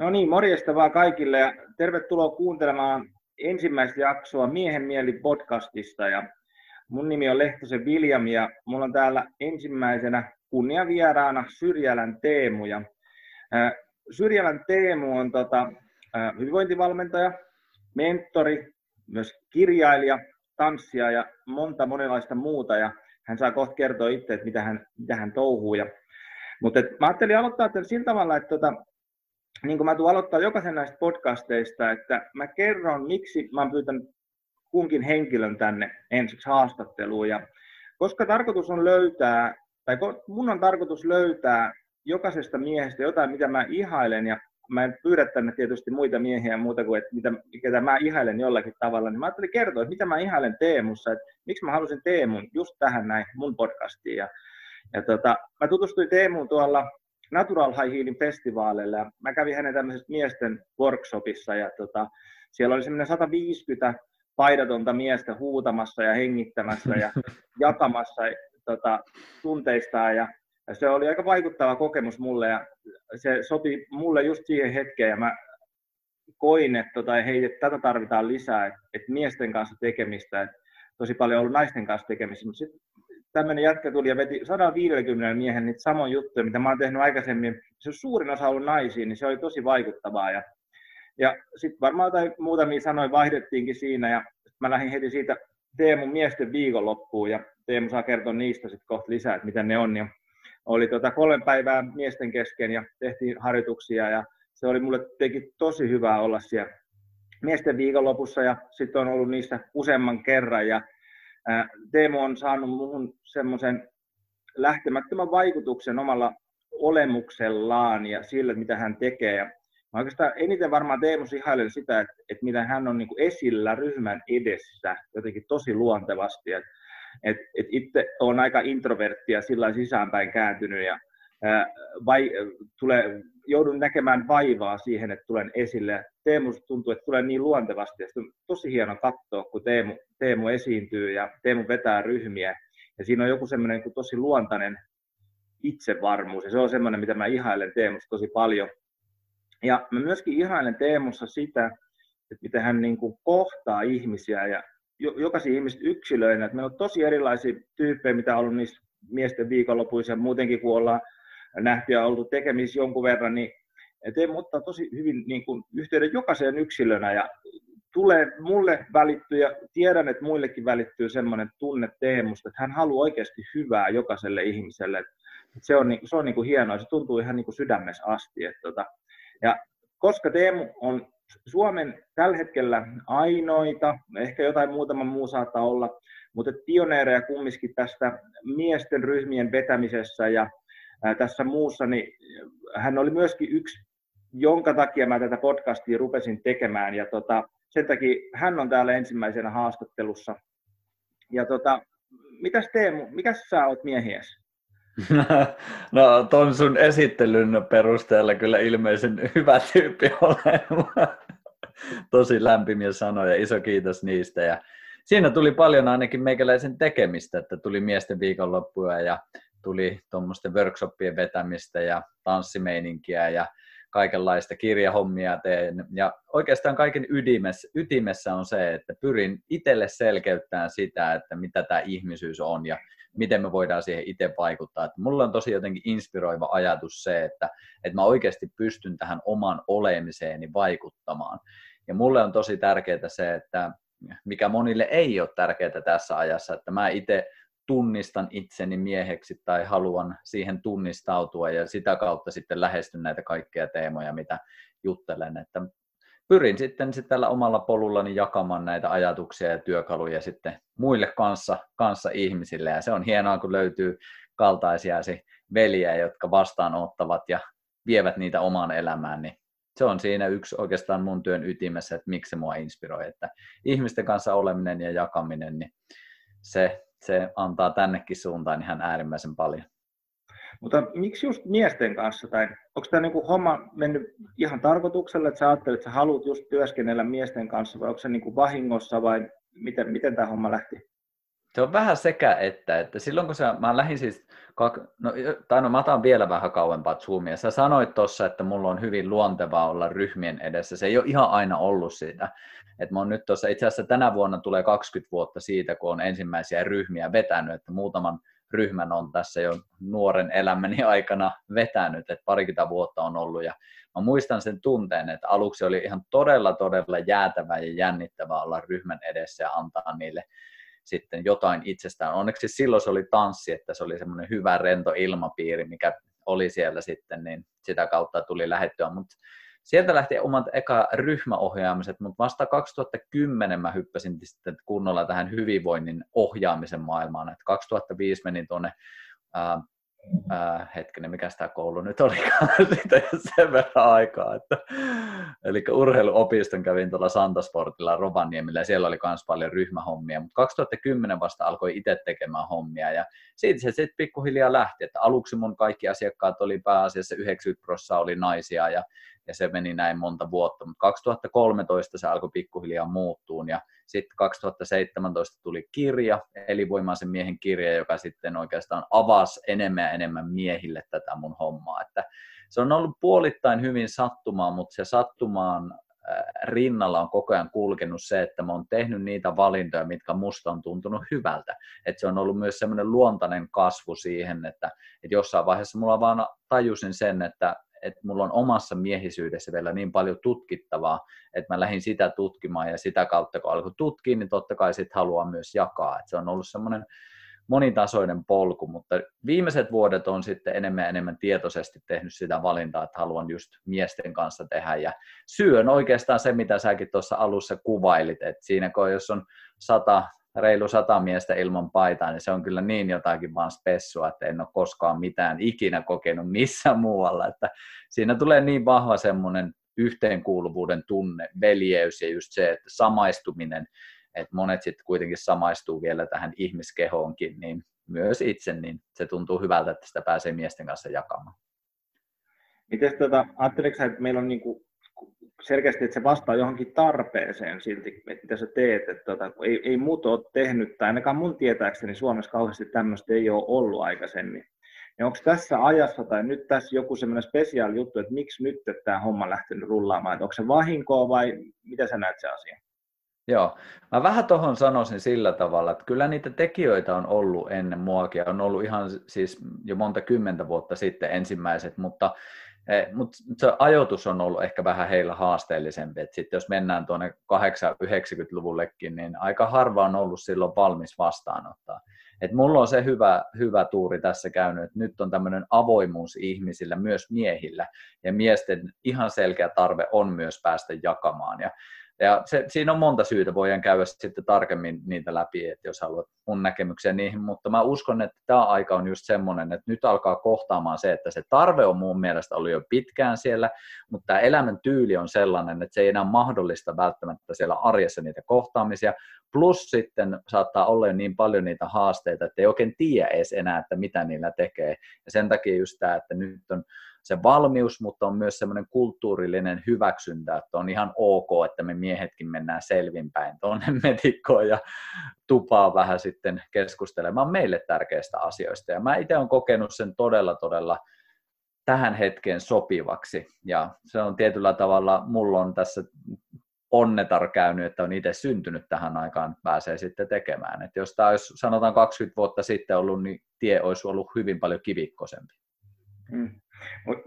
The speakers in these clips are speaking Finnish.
No niin, morjesta vaan kaikille ja tervetuloa kuuntelemaan ensimmäistä jaksoa Miehen mieli podcastista. Ja mun nimi on Lehtosen Viljam ja mulla on täällä ensimmäisenä kunniavieraana Syrjälän Teemu. Ja, Syrjälän Teemu on tota, hyvinvointivalmentaja, mentori, myös kirjailija, tanssija ja monta monenlaista muuta. Ja hän saa kohta kertoa itse, että mitä hän, mitä hän touhuu. Ja, mutta et, mä ajattelin aloittaa tämän sillä tavalla, että tota, niin kuin mä tulen aloittaa jokaisen näistä podcasteista, että mä kerron, miksi mä oon pyytänyt kunkin henkilön tänne ensiksi haastatteluun. Ja koska tarkoitus on löytää, tai mun on tarkoitus löytää jokaisesta miehestä jotain, mitä mä ihailen, ja mä en pyydä tänne tietysti muita miehiä muuta kuin, että mitä, ketä mä ihailen jollakin tavalla, niin mä ajattelin kertoa, että mitä mä ihailen Teemussa, että miksi mä halusin Teemun just tähän näin mun podcastiin. Ja, ja tota, mä tutustuin Teemuun tuolla Natural High Heelin festivaaleille. Ja mä kävin hänen tämmöisessä miesten workshopissa ja tota, siellä oli semmoinen 150 paidatonta miestä huutamassa ja hengittämässä ja jakamassa tota, tunteistaan ja se oli aika vaikuttava kokemus mulle ja se sopi mulle just siihen hetkeen ja mä koin, että tota, hei, että tätä tarvitaan lisää, että, että miesten kanssa tekemistä, että tosi paljon ollut naisten kanssa tekemistä, mutta sitten tämmöinen jätkä tuli ja veti 150 miehen niitä samoja juttuja, mitä mä oon tehnyt aikaisemmin. Se suurin osa ollut naisia, niin se oli tosi vaikuttavaa. Ja, ja sitten varmaan jotain muutamia sanoja vaihdettiinkin siinä ja mä lähdin heti siitä Teemun miesten viikonloppuun ja Teemu saa kertoa niistä sitten kohta lisää, että mitä ne on. Ja oli tota kolme päivää miesten kesken ja tehtiin harjoituksia ja se oli mulle teki tosi hyvää olla siellä miesten viikonlopussa ja sitten on ollut niissä useamman kerran ja Teemu on saanut muuhun semmoisen lähtemättömän vaikutuksen omalla olemuksellaan ja sillä, mitä hän tekee. Ja mä oikeastaan eniten varmaan Teemu ihailen sitä, että, että mitä hän on niin esillä ryhmän edessä jotenkin tosi luontevasti. Että, että, että itse on aika introvertti ja sillä sisäänpäin kääntynyt ja vai, tulee, joudun näkemään vaivaa siihen, että tulen esille. Teemu tuntuu, että tulee niin luontevasti. Ja on tosi hieno katsoa, kun Teemu, Teemu esiintyy ja Teemu vetää ryhmiä. Ja siinä on joku semmoinen tosi luontainen itsevarmuus. Ja se on semmoinen, mitä mä ihailen Teemusta tosi paljon. Ja mä myöskin ihailen Teemussa sitä, että miten hän niin kuin kohtaa ihmisiä ja jokaisia ihmistä yksilöinä. Että meillä on tosi erilaisia tyyppejä, mitä on ollut niissä miesten viikonlopuissa ja muutenkin, kun ollaan nähty ja oltu tekemisissä jonkun verran, niin Teemu ottaa tosi hyvin niin kuin, yhteyden jokaiseen yksilönä ja tulee mulle välittyy ja tiedän, että muillekin välittyy semmoinen tunne Teemusta, että hän haluaa oikeasti hyvää jokaiselle ihmiselle. Että se on, se on niin kuin hienoa, se tuntuu ihan niin kuin sydämessä asti. Että tota, ja koska Teemu on Suomen tällä hetkellä ainoita, ehkä jotain muutama muu saattaa olla, mutta pioneereja kumminkin tästä miesten ryhmien vetämisessä ja tässä muussa, niin hän oli myöskin yksi, jonka takia mä tätä podcastia rupesin tekemään. Ja tota, sen takia hän on täällä ensimmäisenä haastattelussa. Ja tota, mitäs Teemu, mikä sä oot miehies? No ton sun esittelyn perusteella kyllä ilmeisen hyvä tyyppi olen. Tosi lämpimiä sanoja, iso kiitos niistä. Ja siinä tuli paljon ainakin meikäläisen tekemistä, että tuli miesten viikonloppuja ja tuli tuommoisten workshopien vetämistä ja tanssimeininkiä ja kaikenlaista kirjahommia teen. Ja oikeastaan kaiken ytimessä, ytimessä on se, että pyrin itselle selkeyttämään sitä, että mitä tämä ihmisyys on ja miten me voidaan siihen itse vaikuttaa. Että mulla on tosi jotenkin inspiroiva ajatus se, että, että mä oikeasti pystyn tähän oman olemiseeni vaikuttamaan. Ja mulle on tosi tärkeää se, että mikä monille ei ole tärkeää tässä ajassa, että mä itse tunnistan itseni mieheksi tai haluan siihen tunnistautua ja sitä kautta sitten lähestyn näitä kaikkia teemoja, mitä juttelen. Että pyrin sitten, tällä omalla polullani jakamaan näitä ajatuksia ja työkaluja sitten muille kanssa, kanssa ihmisille. Ja se on hienoa, kun löytyy kaltaisiasi veliä, jotka vastaanottavat ja vievät niitä omaan elämään, niin se on siinä yksi oikeastaan mun työn ytimessä, että miksi se mua inspiroi, että ihmisten kanssa oleminen ja jakaminen, niin se se antaa tännekin suuntaan ihan äärimmäisen paljon. Mutta miksi just miesten kanssa? Tai onko tämä niinku homma mennyt ihan tarkoituksella, että sä ajattelet, että sä haluat just työskennellä miesten kanssa, vai onko se niinku vahingossa, vai miten, miten tämä homma lähti? Se on vähän sekä että, että silloin kun sä, mä lähdin siis, no, tai no mä otan vielä vähän kauempaa zoomia. Sä sanoit tuossa, että mulla on hyvin luontevaa olla ryhmien edessä. Se ei ole ihan aina ollut sitä. Et mä oon nyt tuossa, itse asiassa tänä vuonna tulee 20 vuotta siitä, kun on ensimmäisiä ryhmiä vetänyt, että muutaman ryhmän on tässä jo nuoren elämäni aikana vetänyt, että parikymmentä vuotta on ollut ja mä muistan sen tunteen, että aluksi oli ihan todella todella jäätävää ja jännittävää olla ryhmän edessä ja antaa niille sitten jotain itsestään. Onneksi silloin se oli tanssi, että se oli semmoinen hyvä rento ilmapiiri, mikä oli siellä sitten, niin sitä kautta tuli lähettyä, mutta sieltä lähti omat eka ryhmäohjaamiset, mutta vasta 2010 mä hyppäsin sitten kunnolla tähän hyvinvoinnin ohjaamisen maailmaan, että 2005 menin tuonne äh, hetkinen, mikä tämä koulu nyt oli, siitä sen verran aikaa. Että, eli urheiluopiston kävin tuolla Santasportilla Rovaniemillä ja siellä oli myös paljon ryhmähommia, mutta 2010 vasta alkoi itse tekemään hommia ja siitä se sitten pikkuhiljaa lähti, että aluksi mun kaikki asiakkaat oli pääasiassa 90 prosenttia oli naisia ja ja se meni näin monta vuotta, mutta 2013 se alkoi pikkuhiljaa muuttuun ja sitten 2017 tuli kirja, Elinvoimaisen miehen kirja, joka sitten oikeastaan avasi enemmän ja enemmän miehille tätä mun hommaa, että se on ollut puolittain hyvin sattumaa, mutta se sattumaan äh, rinnalla on koko ajan kulkenut se, että mä oon tehnyt niitä valintoja, mitkä musta on tuntunut hyvältä. Että se on ollut myös semmoinen luontainen kasvu siihen, että, että jossain vaiheessa mulla vaan tajusin sen, että että mulla on omassa miehisyydessä vielä niin paljon tutkittavaa, että mä lähdin sitä tutkimaan ja sitä kautta kun alkoi tutkia, niin totta kai sitten haluaa myös jakaa. Et se on ollut semmoinen monitasoinen polku, mutta viimeiset vuodet on sitten enemmän ja enemmän tietoisesti tehnyt sitä valintaa, että haluan just miesten kanssa tehdä ja syön oikeastaan se, mitä säkin tuossa alussa kuvailit, että siinä kun jos on sata reilu sata miestä ilman paitaa, niin se on kyllä niin jotakin vaan spessua, että en ole koskaan mitään ikinä kokenut missään muualla. Että siinä tulee niin vahva semmoinen yhteenkuuluvuuden tunne, veljeys ja just se, että samaistuminen, että monet sitten kuitenkin samaistuu vielä tähän ihmiskehoonkin, niin myös itse, niin se tuntuu hyvältä, että sitä pääsee miesten kanssa jakamaan. Miten tota, ajatteliko että meillä on niinku selkeästi, että se vastaa johonkin tarpeeseen silti, mitä sä teet. Että tota, ei, ei muut ole tehnyt, tai ainakaan mun tietääkseni Suomessa kauheasti tämmöistä ei ole ollut aikaisemmin. Ja onko tässä ajassa tai nyt tässä joku semmoinen spesiaali juttu, että miksi nyt että tämä homma lähtenyt rullaamaan? Että onko se vahinkoa vai mitä sä näet se asia? Joo, mä vähän tuohon sanoisin sillä tavalla, että kyllä niitä tekijöitä on ollut ennen muakin, on ollut ihan siis jo monta kymmentä vuotta sitten ensimmäiset, mutta Mutta se ajoitus on ollut ehkä vähän heillä haasteellisempi, että sitten jos mennään tuonne 8-90-luvullekin, niin aika harva on ollut silloin valmis vastaanottaa. Et mulla on se hyvä, hyvä tuuri tässä käynyt, että nyt on tämmöinen avoimuus ihmisillä, myös miehillä, ja miesten ihan selkeä tarve on myös päästä jakamaan. Ja ja se, siinä on monta syytä, voidaan käydä sitten tarkemmin niitä läpi, että jos haluat mun näkemyksiä niihin, mutta mä uskon, että tämä aika on just semmoinen, että nyt alkaa kohtaamaan se, että se tarve on mun mielestä ollut jo pitkään siellä, mutta tämä elämän tyyli on sellainen, että se ei enää mahdollista välttämättä siellä arjessa niitä kohtaamisia, plus sitten saattaa olla jo niin paljon niitä haasteita, että ei oikein tiedä edes enää, että mitä niillä tekee, ja sen takia just tämä, että nyt on se valmius, mutta on myös semmoinen kulttuurillinen hyväksyntä, että on ihan ok, että me miehetkin mennään selvinpäin tuonne metikkoon ja tupaa vähän sitten keskustelemaan meille tärkeistä asioista. Ja mä itse olen kokenut sen todella, todella tähän hetkeen sopivaksi. Ja se on tietyllä tavalla, mulla on tässä onnetar käynyt, että on itse syntynyt tähän aikaan, pääsee sitten tekemään. Että jos tämä olisi sanotaan 20 vuotta sitten ollut, niin tie olisi ollut hyvin paljon kivikkosempi. Mm.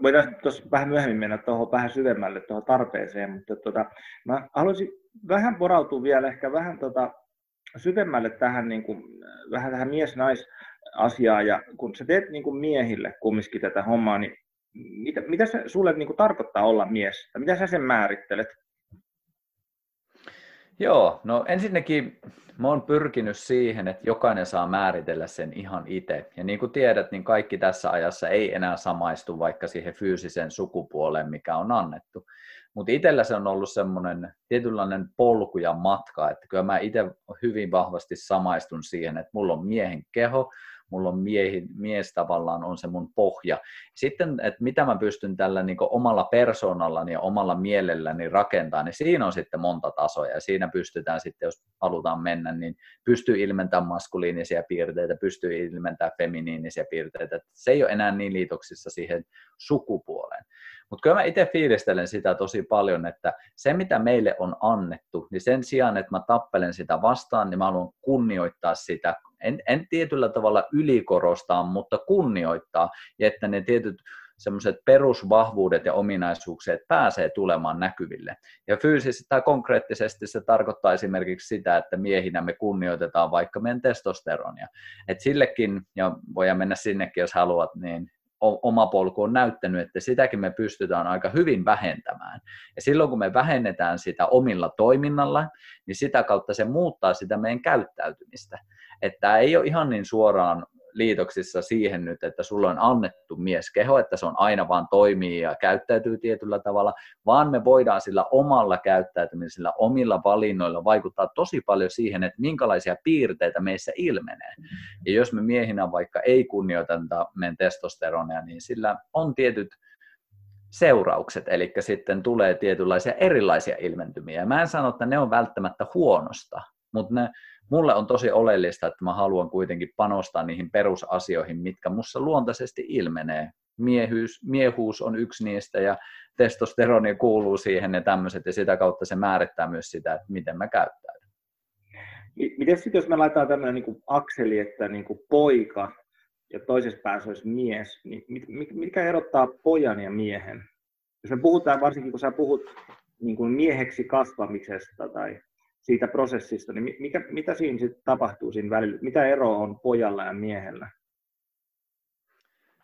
Voidaan tuossa vähän myöhemmin mennä tuohon vähän syvemmälle tuohon tarpeeseen, mutta tota, mä haluaisin vähän porautua vielä ehkä vähän tota, syvemmälle tähän, niin kuin, vähän tähän mies-nais-asiaan, ja kun sä teet niin kuin miehille kumminkin tätä hommaa, niin mitä, mitä se sulle niin kuin tarkoittaa olla mies? Tai mitä sä sen määrittelet? Joo, no ensinnäkin mä oon pyrkinyt siihen, että jokainen saa määritellä sen ihan itse. Ja niin kuin tiedät, niin kaikki tässä ajassa ei enää samaistu vaikka siihen fyysiseen sukupuoleen, mikä on annettu. Mutta itsellä se on ollut semmoinen tietynlainen polku ja matka, että kyllä mä itse hyvin vahvasti samaistun siihen, että mulla on miehen keho, mulla on miehi, mies tavallaan on se mun pohja. Sitten, että mitä mä pystyn tällä niin omalla persoonallani ja omalla mielelläni rakentaa, niin siinä on sitten monta tasoa ja siinä pystytään sitten, jos halutaan mennä, niin pystyy ilmentämään maskuliinisia piirteitä, pystyy ilmentämään feminiinisiä piirteitä. Se ei ole enää niin liitoksissa siihen sukupuoleen. Mutta kyllä mä itse fiilistelen sitä tosi paljon, että se mitä meille on annettu, niin sen sijaan, että mä tappelen sitä vastaan, niin mä haluan kunnioittaa sitä. En, en tietyllä tavalla ylikorostaa, mutta kunnioittaa, ja että ne tietyt semmoiset perusvahvuudet ja ominaisuukset pääsee tulemaan näkyville. Ja fyysisesti tai konkreettisesti se tarkoittaa esimerkiksi sitä, että miehinä me kunnioitetaan vaikka meidän testosteronia. Et sillekin, ja voidaan mennä sinnekin jos haluat, niin oma polku on näyttänyt, että sitäkin me pystytään aika hyvin vähentämään. Ja silloin kun me vähennetään sitä omilla toiminnalla, niin sitä kautta se muuttaa sitä meidän käyttäytymistä. Että ei ole ihan niin suoraan liitoksissa siihen nyt, että sulla on annettu mieskeho, että se on aina vaan toimii ja käyttäytyy tietyllä tavalla, vaan me voidaan sillä omalla käyttäytymisellä, omilla valinnoilla vaikuttaa tosi paljon siihen, että minkälaisia piirteitä meissä ilmenee. Ja jos me miehinä vaikka ei kunnioiteta meidän testosteronia, niin sillä on tietyt seuraukset, eli sitten tulee tietynlaisia erilaisia ilmentymiä. mä en sano, että ne on välttämättä huonosta, mutta ne mulle on tosi oleellista, että mä haluan kuitenkin panostaa niihin perusasioihin, mitkä mussa luontaisesti ilmenee. Miehyys, miehuus on yksi niistä ja testosteroni kuuluu siihen ja tämmöiset ja sitä kautta se määrittää myös sitä, että miten mä käyttäydyn. Miten sitten jos me laitetaan tämmöinen niin akseli, että niin kuin poika ja toisessa päässä olisi mies, niin mikä erottaa pojan ja miehen? Jos me puhutaan, varsinkin kun sä puhut niin kuin mieheksi kasvamisesta tai siitä prosessista, niin mikä, mitä siinä sitten tapahtuu siinä välillä? Mitä ero on pojalla ja miehellä?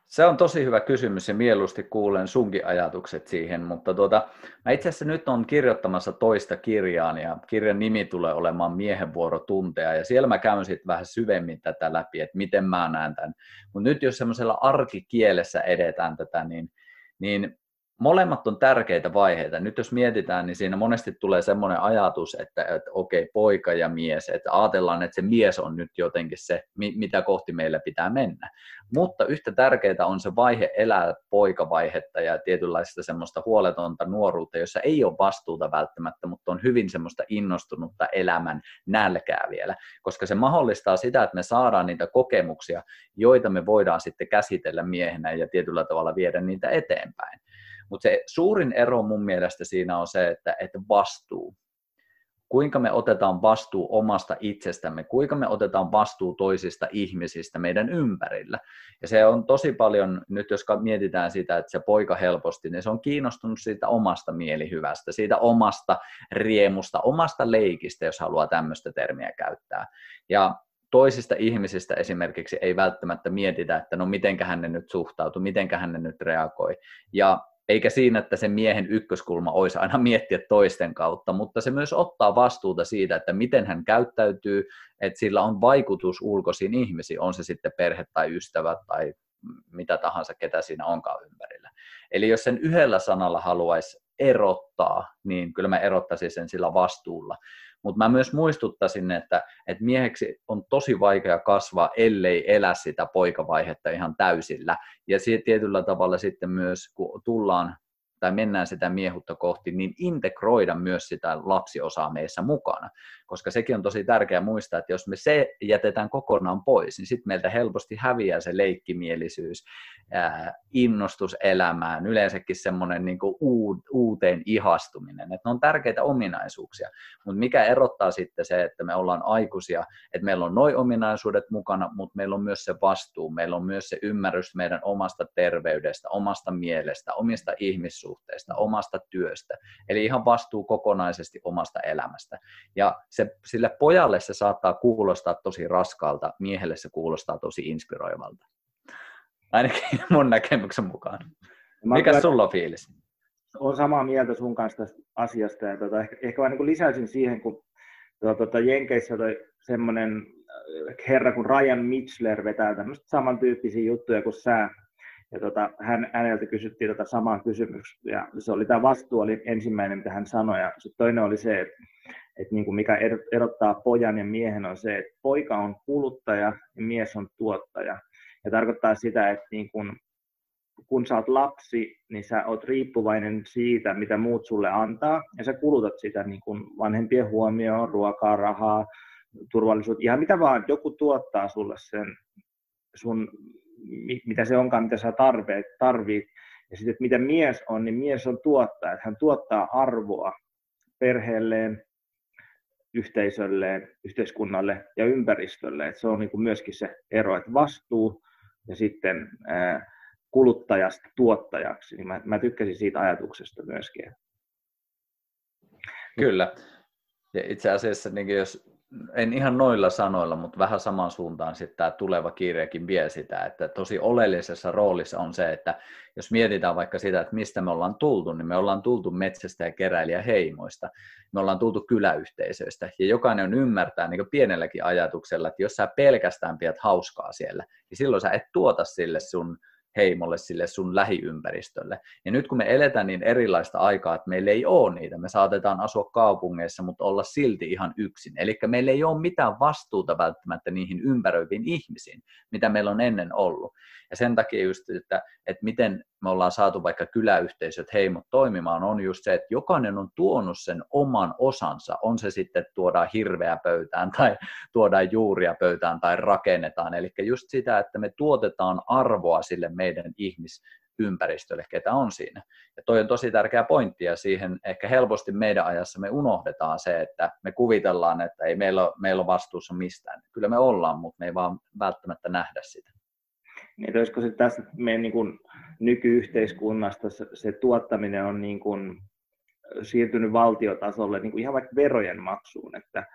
Se on tosi hyvä kysymys ja mieluusti kuulen sunkin ajatukset siihen, mutta tuota, mä itse asiassa nyt on kirjoittamassa toista kirjaa ja kirjan nimi tulee olemaan Miehen vuoro tuntea ja siellä mä käyn sitten vähän syvemmin tätä läpi, että miten mä näen tämän. Mutta nyt jos semmoisella arkikielessä edetään tätä, niin, niin molemmat on tärkeitä vaiheita. Nyt jos mietitään, niin siinä monesti tulee semmoinen ajatus, että, että okei, poika ja mies, että ajatellaan, että se mies on nyt jotenkin se, mitä kohti meillä pitää mennä. Mutta yhtä tärkeää on se vaihe elää poikavaihetta ja tietynlaista semmoista huoletonta nuoruutta, jossa ei ole vastuuta välttämättä, mutta on hyvin semmoista innostunutta elämän nälkää vielä, koska se mahdollistaa sitä, että me saadaan niitä kokemuksia, joita me voidaan sitten käsitellä miehenä ja tietyllä tavalla viedä niitä eteenpäin. Mutta se suurin ero mun mielestä siinä on se, että, että vastuu. Kuinka me otetaan vastuu omasta itsestämme, kuinka me otetaan vastuu toisista ihmisistä meidän ympärillä. Ja se on tosi paljon, nyt jos mietitään sitä, että se poika helposti, niin se on kiinnostunut siitä omasta mielihyvästä, siitä omasta riemusta, omasta leikistä, jos haluaa tämmöistä termiä käyttää. Ja toisista ihmisistä esimerkiksi ei välttämättä mietitä, että no mitenköhän ne nyt suhtautuu, mitenköhän ne nyt reagoi. Ja eikä siinä, että se miehen ykköskulma olisi aina miettiä toisten kautta, mutta se myös ottaa vastuuta siitä, että miten hän käyttäytyy, että sillä on vaikutus ulkoisiin ihmisiin, on se sitten perhe tai ystävät tai mitä tahansa, ketä siinä onkaan ympärillä. Eli jos sen yhdellä sanalla haluaisi erottaa, niin kyllä mä erottaisin sen sillä vastuulla. Mutta mä myös muistuttaisin, että, että mieheksi on tosi vaikea kasvaa, ellei elä sitä poikavaihetta ihan täysillä. Ja tietyllä tavalla sitten myös, kun tullaan tai mennään sitä miehutta kohti, niin integroida myös sitä lapsiosaa meissä mukana. Koska sekin on tosi tärkeää muistaa, että jos me se jätetään kokonaan pois, niin sitten meiltä helposti häviää se leikkimielisyys, innostus elämään, yleensäkin semmoinen niin uuteen ihastuminen. Että ne on tärkeitä ominaisuuksia. Mutta mikä erottaa sitten se, että me ollaan aikuisia, että meillä on noin ominaisuudet mukana, mutta meillä on myös se vastuu, meillä on myös se ymmärrys meidän omasta terveydestä, omasta mielestä, omista ihmissuhteista, ihmissuhteista, omasta työstä. Eli ihan vastuu kokonaisesti omasta elämästä. Ja se, sille pojalle se saattaa kuulostaa tosi raskaalta, miehelle se kuulostaa tosi inspiroivalta. Ainakin mun näkemyksen mukaan. Mikä kyllä, sulla on fiilis? Olen samaa mieltä sun kanssa tästä asiasta. Ja tuota, ehkä, ehkä vaan niin lisäisin siihen, kun tuota, tuota, Jenkeissä oli semmoinen äh, herra kuin Ryan Mitchler vetää tämmöistä samantyyppisiä juttuja kuin sä, ja tota, hän, häneltä kysyttiin tota samaa kysymystä, ja se oli tämä vastuu oli ensimmäinen, mitä hän sanoi, ja sitten toinen oli se, että, että niin kuin mikä erottaa pojan ja miehen on se, että poika on kuluttaja ja mies on tuottaja. Ja tarkoittaa sitä, että niin kuin, kun sä oot lapsi, niin sä oot riippuvainen siitä, mitä muut sulle antaa, ja sä kulutat sitä niin kuin vanhempien huomioon, ruokaa, rahaa, turvallisuutta, ihan mitä vaan, joku tuottaa sulle sen sun, mitä se onkaan, mitä sä tarvit, tarvit. Ja sitten, että mitä mies on, niin mies on tuottaja, että hän tuottaa arvoa perheelleen, yhteisölleen, yhteiskunnalle ja ympäristölle. Että se on niin kuin myöskin se ero, että vastuu ja sitten kuluttajasta tuottajaksi. Niin mä, mä tykkäsin siitä ajatuksesta myöskin. Kyllä. Ja itse asiassa, niin jos en ihan noilla sanoilla, mutta vähän saman suuntaan sitten tämä tuleva kirjakin vie sitä, että tosi oleellisessa roolissa on se, että jos mietitään vaikka sitä, että mistä me ollaan tultu, niin me ollaan tultu metsästä ja keräilijä heimoista, me ollaan tultu kyläyhteisöistä, ja jokainen on ymmärtää niin pienelläkin ajatuksella, että jos sä pelkästään pidät hauskaa siellä, niin silloin sä et tuota sille sun heimolle, sille sun lähiympäristölle. Ja nyt kun me eletään niin erilaista aikaa, että meillä ei ole niitä, me saatetaan asua kaupungeissa, mutta olla silti ihan yksin. Eli meillä ei ole mitään vastuuta välttämättä niihin ympäröiviin ihmisiin, mitä meillä on ennen ollut. Ja sen takia just, että, että miten me ollaan saatu vaikka kyläyhteisöt, heimot toimimaan, on just se, että jokainen on tuonut sen oman osansa, on se sitten, tuodaan hirveä pöytään tai tuodaan juuria pöytään tai rakennetaan. Eli just sitä, että me tuotetaan arvoa sille meidän ihmisympäristölle, ketä on siinä. Ja toi on tosi tärkeä pointti ja siihen ehkä helposti meidän ajassa me unohdetaan se, että me kuvitellaan, että ei meillä ole, meillä ole vastuussa mistään. Kyllä me ollaan, mutta me ei vaan välttämättä nähdä sitä. Niin, olisiko se tässä meidän niin kuin, nykyyhteiskunnasta se, tuottaminen on niin kuin, siirtynyt valtiotasolle niin kuin ihan vaikka verojen maksuun, että,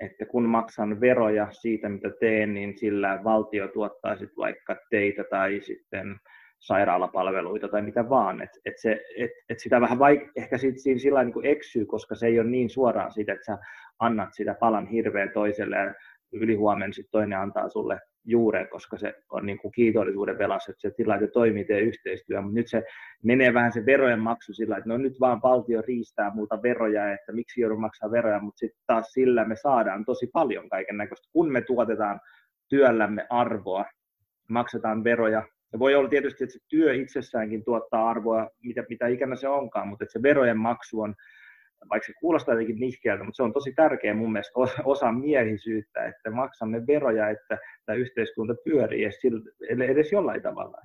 että kun maksan veroja siitä, mitä teen, niin sillä valtio tuottaa sit vaikka teitä tai sitten sairaalapalveluita tai mitä vaan. Et, et et, et sitä vähän vaik- ehkä sit siinä sillä niin eksyy, koska se ei ole niin suoraan siitä, että sä annat sitä palan hirveän toiselle ja ylihuomenna sitten toinen antaa sulle juureen, koska se on niin kuin kiitollisuuden velassa, että se että toimii teidän yhteistyö, mutta nyt se menee vähän se verojen maksu sillä, että no nyt vaan valtio riistää multa veroja, että miksi joudun maksaa veroja, mutta sitten taas sillä me saadaan tosi paljon kaiken näköistä, kun me tuotetaan työllämme arvoa, maksetaan veroja, se voi olla tietysti, että se työ itsessäänkin tuottaa arvoa, mitä, mitä ikänä se onkaan, mutta että se verojen maksu on vaikka se kuulostaa jotenkin nihkeältä, mutta se on tosi tärkeä mun mielestä osa miehisyyttä, että maksamme veroja, että tämä yhteiskunta pyörii edes jollain tavalla.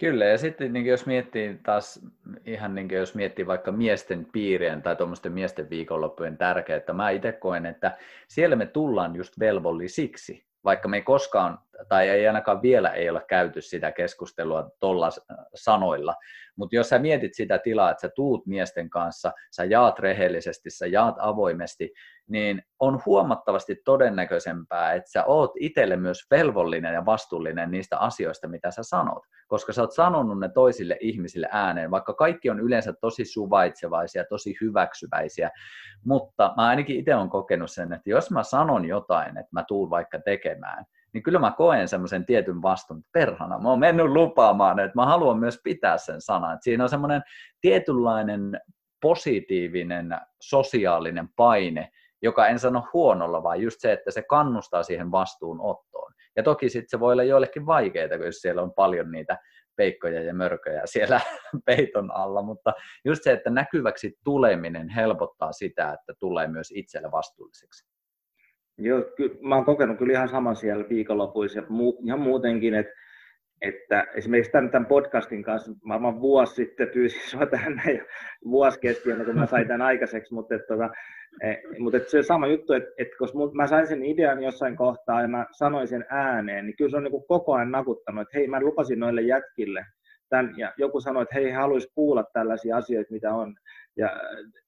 Kyllä, ja sitten niin jos miettii taas ihan niin jos miettii vaikka miesten piirien tai tuommoisten miesten viikonloppujen tärkeyttä, mä itse koen, että siellä me tullaan just velvollisiksi, vaikka me ei koskaan, tai ei ainakaan vielä ei ole käyty sitä keskustelua tuolla sanoilla, mutta jos sä mietit sitä tilaa, että sä tuut miesten kanssa, sä jaat rehellisesti, sä jaat avoimesti, niin on huomattavasti todennäköisempää, että sä oot itselle myös velvollinen ja vastuullinen niistä asioista, mitä sä sanot, koska sä oot sanonut ne toisille ihmisille ääneen, vaikka kaikki on yleensä tosi suvaitsevaisia, tosi hyväksyväisiä, mutta mä ainakin itse olen kokenut sen, että jos mä sanon jotain, että mä tuun vaikka tekemään, niin kyllä mä koen semmoisen tietyn vastuun, perhana, mä oon mennyt lupaamaan, että mä haluan myös pitää sen sanan. Että siinä on semmoinen tietynlainen positiivinen sosiaalinen paine, joka en sano huonolla, vaan just se, että se kannustaa siihen vastuunottoon. Ja toki sitten se voi olla joillekin vaikeaa, kun siellä on paljon niitä peikkoja ja mörköjä siellä peiton alla, mutta just se, että näkyväksi tuleminen helpottaa sitä, että tulee myös itselle vastuulliseksi. Joo, kyllä, mä oon kokenut kyllä ihan saman siellä viikonlopuissa ja mu, ihan muutenkin, että, että esimerkiksi tämän, tämän podcastin kanssa, mä vuosi sitten pyysin sua tänne ja vuosi kesti kun mä sain tämän aikaiseksi, mutta, että, tota, e, mutta että se sama juttu, että, että koska mä sain sen idean jossain kohtaa ja mä sanoin sen ääneen, niin kyllä se on niin koko ajan nakuttanut, että hei mä lupasin noille jätkille, tämän, ja joku sanoi, että hei, he haluaisi kuulla tällaisia asioita, mitä on ja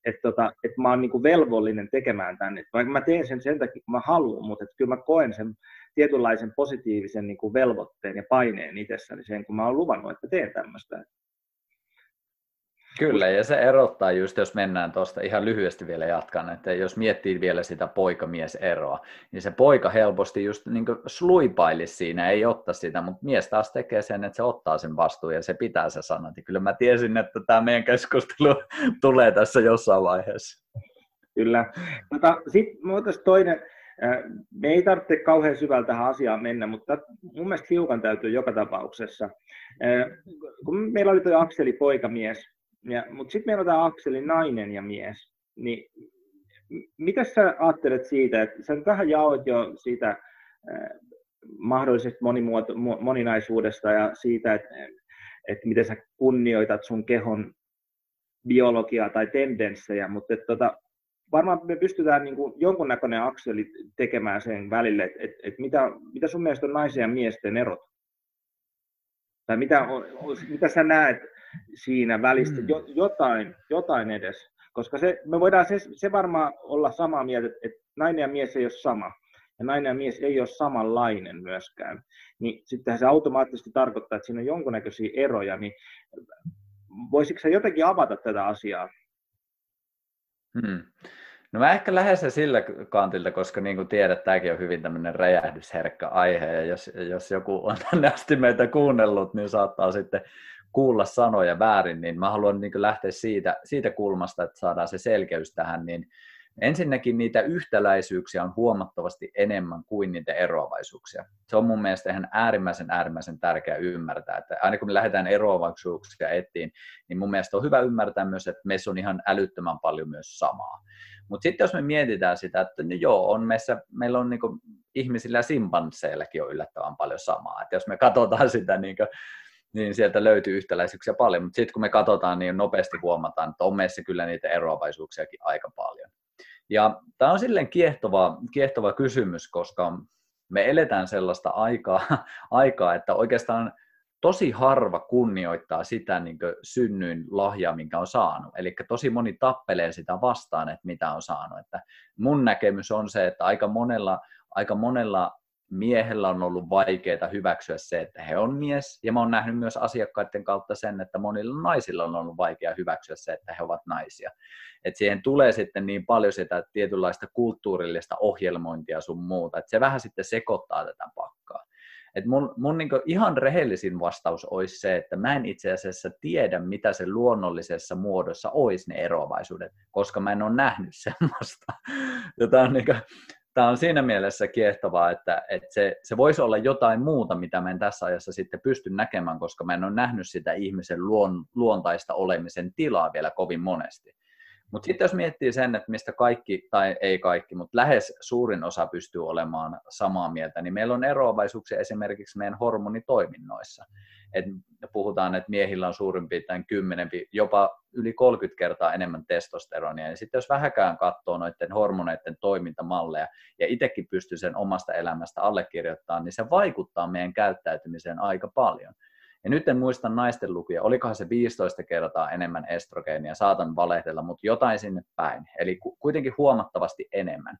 että tota, et mä oon niinku velvollinen tekemään tänne. Vaikka mä teen sen sen takia, kun mä haluan, mutta et kyllä mä koen sen tietynlaisen positiivisen niinku velvoitteen ja paineen itsessäni sen, kun mä oon luvannut, että teen tämmöistä. Kyllä, ja se erottaa just, jos mennään tuosta ihan lyhyesti vielä jatkan, että jos miettii vielä sitä poika-mies-eroa, niin se poika helposti just niin sluipailisi siinä, ei otta sitä, mutta mies taas tekee sen, että se ottaa sen vastuun ja se pitää se sanat. Ja kyllä mä tiesin, että tämä meidän keskustelu tulee tässä jossain vaiheessa. Kyllä. Tota, Sitten toinen, me ei tarvitse kauhean syvällä tähän asiaan mennä, mutta mun mielestä hiukan täytyy joka tapauksessa. Kun meillä oli tuo Akseli poikamies, mutta sitten meillä on tämä Akseli nainen ja mies, niin mitä sä ajattelet siitä, että sä vähän jaoit jo siitä mahdollisesta monimuoto, moninaisuudesta ja siitä, että, että miten sä kunnioitat sun kehon biologiaa tai tendenssejä, mutta että, tota, varmaan me pystytään niin kuin jonkunnäköinen akseli tekemään sen välille, että, että, että mitä, mitä sun mielestä on naisen ja miesten erot? Tai mitä, mitä sä näet siinä välistä, mm. jotain, jotain edes? Koska se, me voidaan se, se varmaan olla samaa mieltä, että, että nainen ja mies ei ole sama ja nainen ja mies ei ole samanlainen myöskään, niin sittenhän se automaattisesti tarkoittaa, että siinä on jonkunnäköisiä eroja, niin voisitko sä jotenkin avata tätä asiaa? Hmm. No mä ehkä lähden se sillä kantilta, koska niin kuin tiedät, tämäkin on hyvin tämmöinen räjähdysherkkä aihe, ja jos, jos joku on tänne asti meitä kuunnellut, niin saattaa sitten kuulla sanoja väärin, niin mä haluan niin lähteä siitä, siitä kulmasta, että saadaan se selkeys tähän, niin Ensinnäkin niitä yhtäläisyyksiä on huomattavasti enemmän kuin niitä eroavaisuuksia. Se on mun mielestä ihan äärimmäisen äärimmäisen tärkeää ymmärtää, että aina kun me lähdetään eroavaisuuksia etsiin, niin mun mielestä on hyvä ymmärtää myös, että meissä on ihan älyttömän paljon myös samaa. Mutta sitten jos me mietitään sitä, että no joo, on meissä, meillä on niinku ihmisillä ja simpansseilläkin on yllättävän paljon samaa. Et jos me katsotaan sitä niinku, niin sieltä löytyy yhtäläisyyksiä paljon, mutta sitten kun me katsotaan, niin nopeasti huomataan, että on meissä kyllä niitä eroavaisuuksiakin aika paljon. Ja tämä on silleen kiehtova, kiehtova kysymys, koska me eletään sellaista aikaa, aikaa että oikeastaan tosi harva kunnioittaa sitä niin synnyin lahjaa, minkä on saanut. Eli tosi moni tappelee sitä vastaan, että mitä on saanut. Että mun näkemys on se, että aika monella, aika monella miehellä on ollut vaikeaa hyväksyä se, että he on mies, ja mä oon nähnyt myös asiakkaiden kautta sen, että monilla naisilla on ollut vaikea hyväksyä se, että he ovat naisia. Et siihen tulee sitten niin paljon sitä tietynlaista kulttuurillista ohjelmointia sun muuta, että se vähän sitten sekoittaa tätä pakkaa. Et mun, mun niin ihan rehellisin vastaus olisi se, että mä en itse asiassa tiedä, mitä se luonnollisessa muodossa olisi ne eroavaisuudet, koska mä en ole nähnyt semmoista. Tämä on, niin on siinä mielessä kiehtovaa, että, että se, se voisi olla jotain muuta, mitä mä en tässä ajassa sitten pysty näkemään, koska mä en ole nähnyt sitä ihmisen luon, luontaista olemisen tilaa vielä kovin monesti. Mutta sitten jos miettii sen, että mistä kaikki, tai ei kaikki, mutta lähes suurin osa pystyy olemaan samaa mieltä, niin meillä on eroavaisuuksia esimerkiksi meidän hormonitoiminnoissa. Et puhutaan, että miehillä on suurin piirtein 10, jopa yli 30 kertaa enemmän testosteronia. Ja sitten jos vähäkään katsoo noiden hormoneiden toimintamalleja ja itsekin pystyy sen omasta elämästä allekirjoittamaan, niin se vaikuttaa meidän käyttäytymiseen aika paljon. Ja nyt en muista naisten lukuja, olikohan se 15 kertaa enemmän estrogeenia, saatan valehdella, mutta jotain sinne päin. Eli kuitenkin huomattavasti enemmän.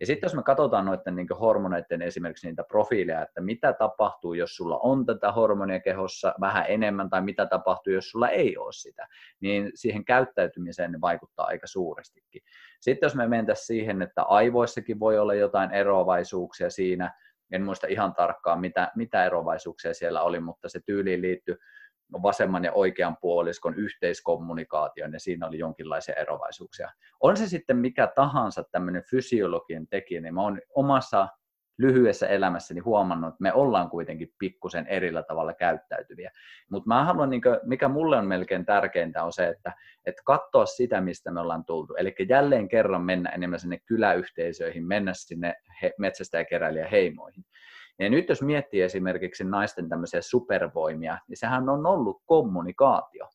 Ja sitten jos me katsotaan noiden niin hormoneiden esimerkiksi niitä profiileja, että mitä tapahtuu, jos sulla on tätä hormonia kehossa vähän enemmän, tai mitä tapahtuu, jos sulla ei ole sitä, niin siihen käyttäytymiseen ne vaikuttaa aika suurestikin. Sitten jos me mentäisiin siihen, että aivoissakin voi olla jotain eroavaisuuksia siinä, en muista ihan tarkkaan mitä, mitä erovaisuuksia siellä oli, mutta se tyyliin liittyi vasemman ja oikean puoliskon yhteiskommunikaatioon ja siinä oli jonkinlaisia erovaisuuksia. On se sitten mikä tahansa tämmöinen fysiologian tekijä, niin mä oon omassa lyhyessä elämässäni huomannut, että me ollaan kuitenkin pikkusen erillä tavalla käyttäytyviä. Mutta mä haluan, niin kuin, mikä mulle on melkein tärkeintä, on se, että, että katsoa sitä, mistä me ollaan tultu. Eli jälleen kerran mennä enemmän sinne kyläyhteisöihin, mennä sinne he, metsästäjäkeräilijä heimoihin. Ja nyt jos miettii esimerkiksi naisten tämmöisiä supervoimia, niin sehän on ollut kommunikaatio.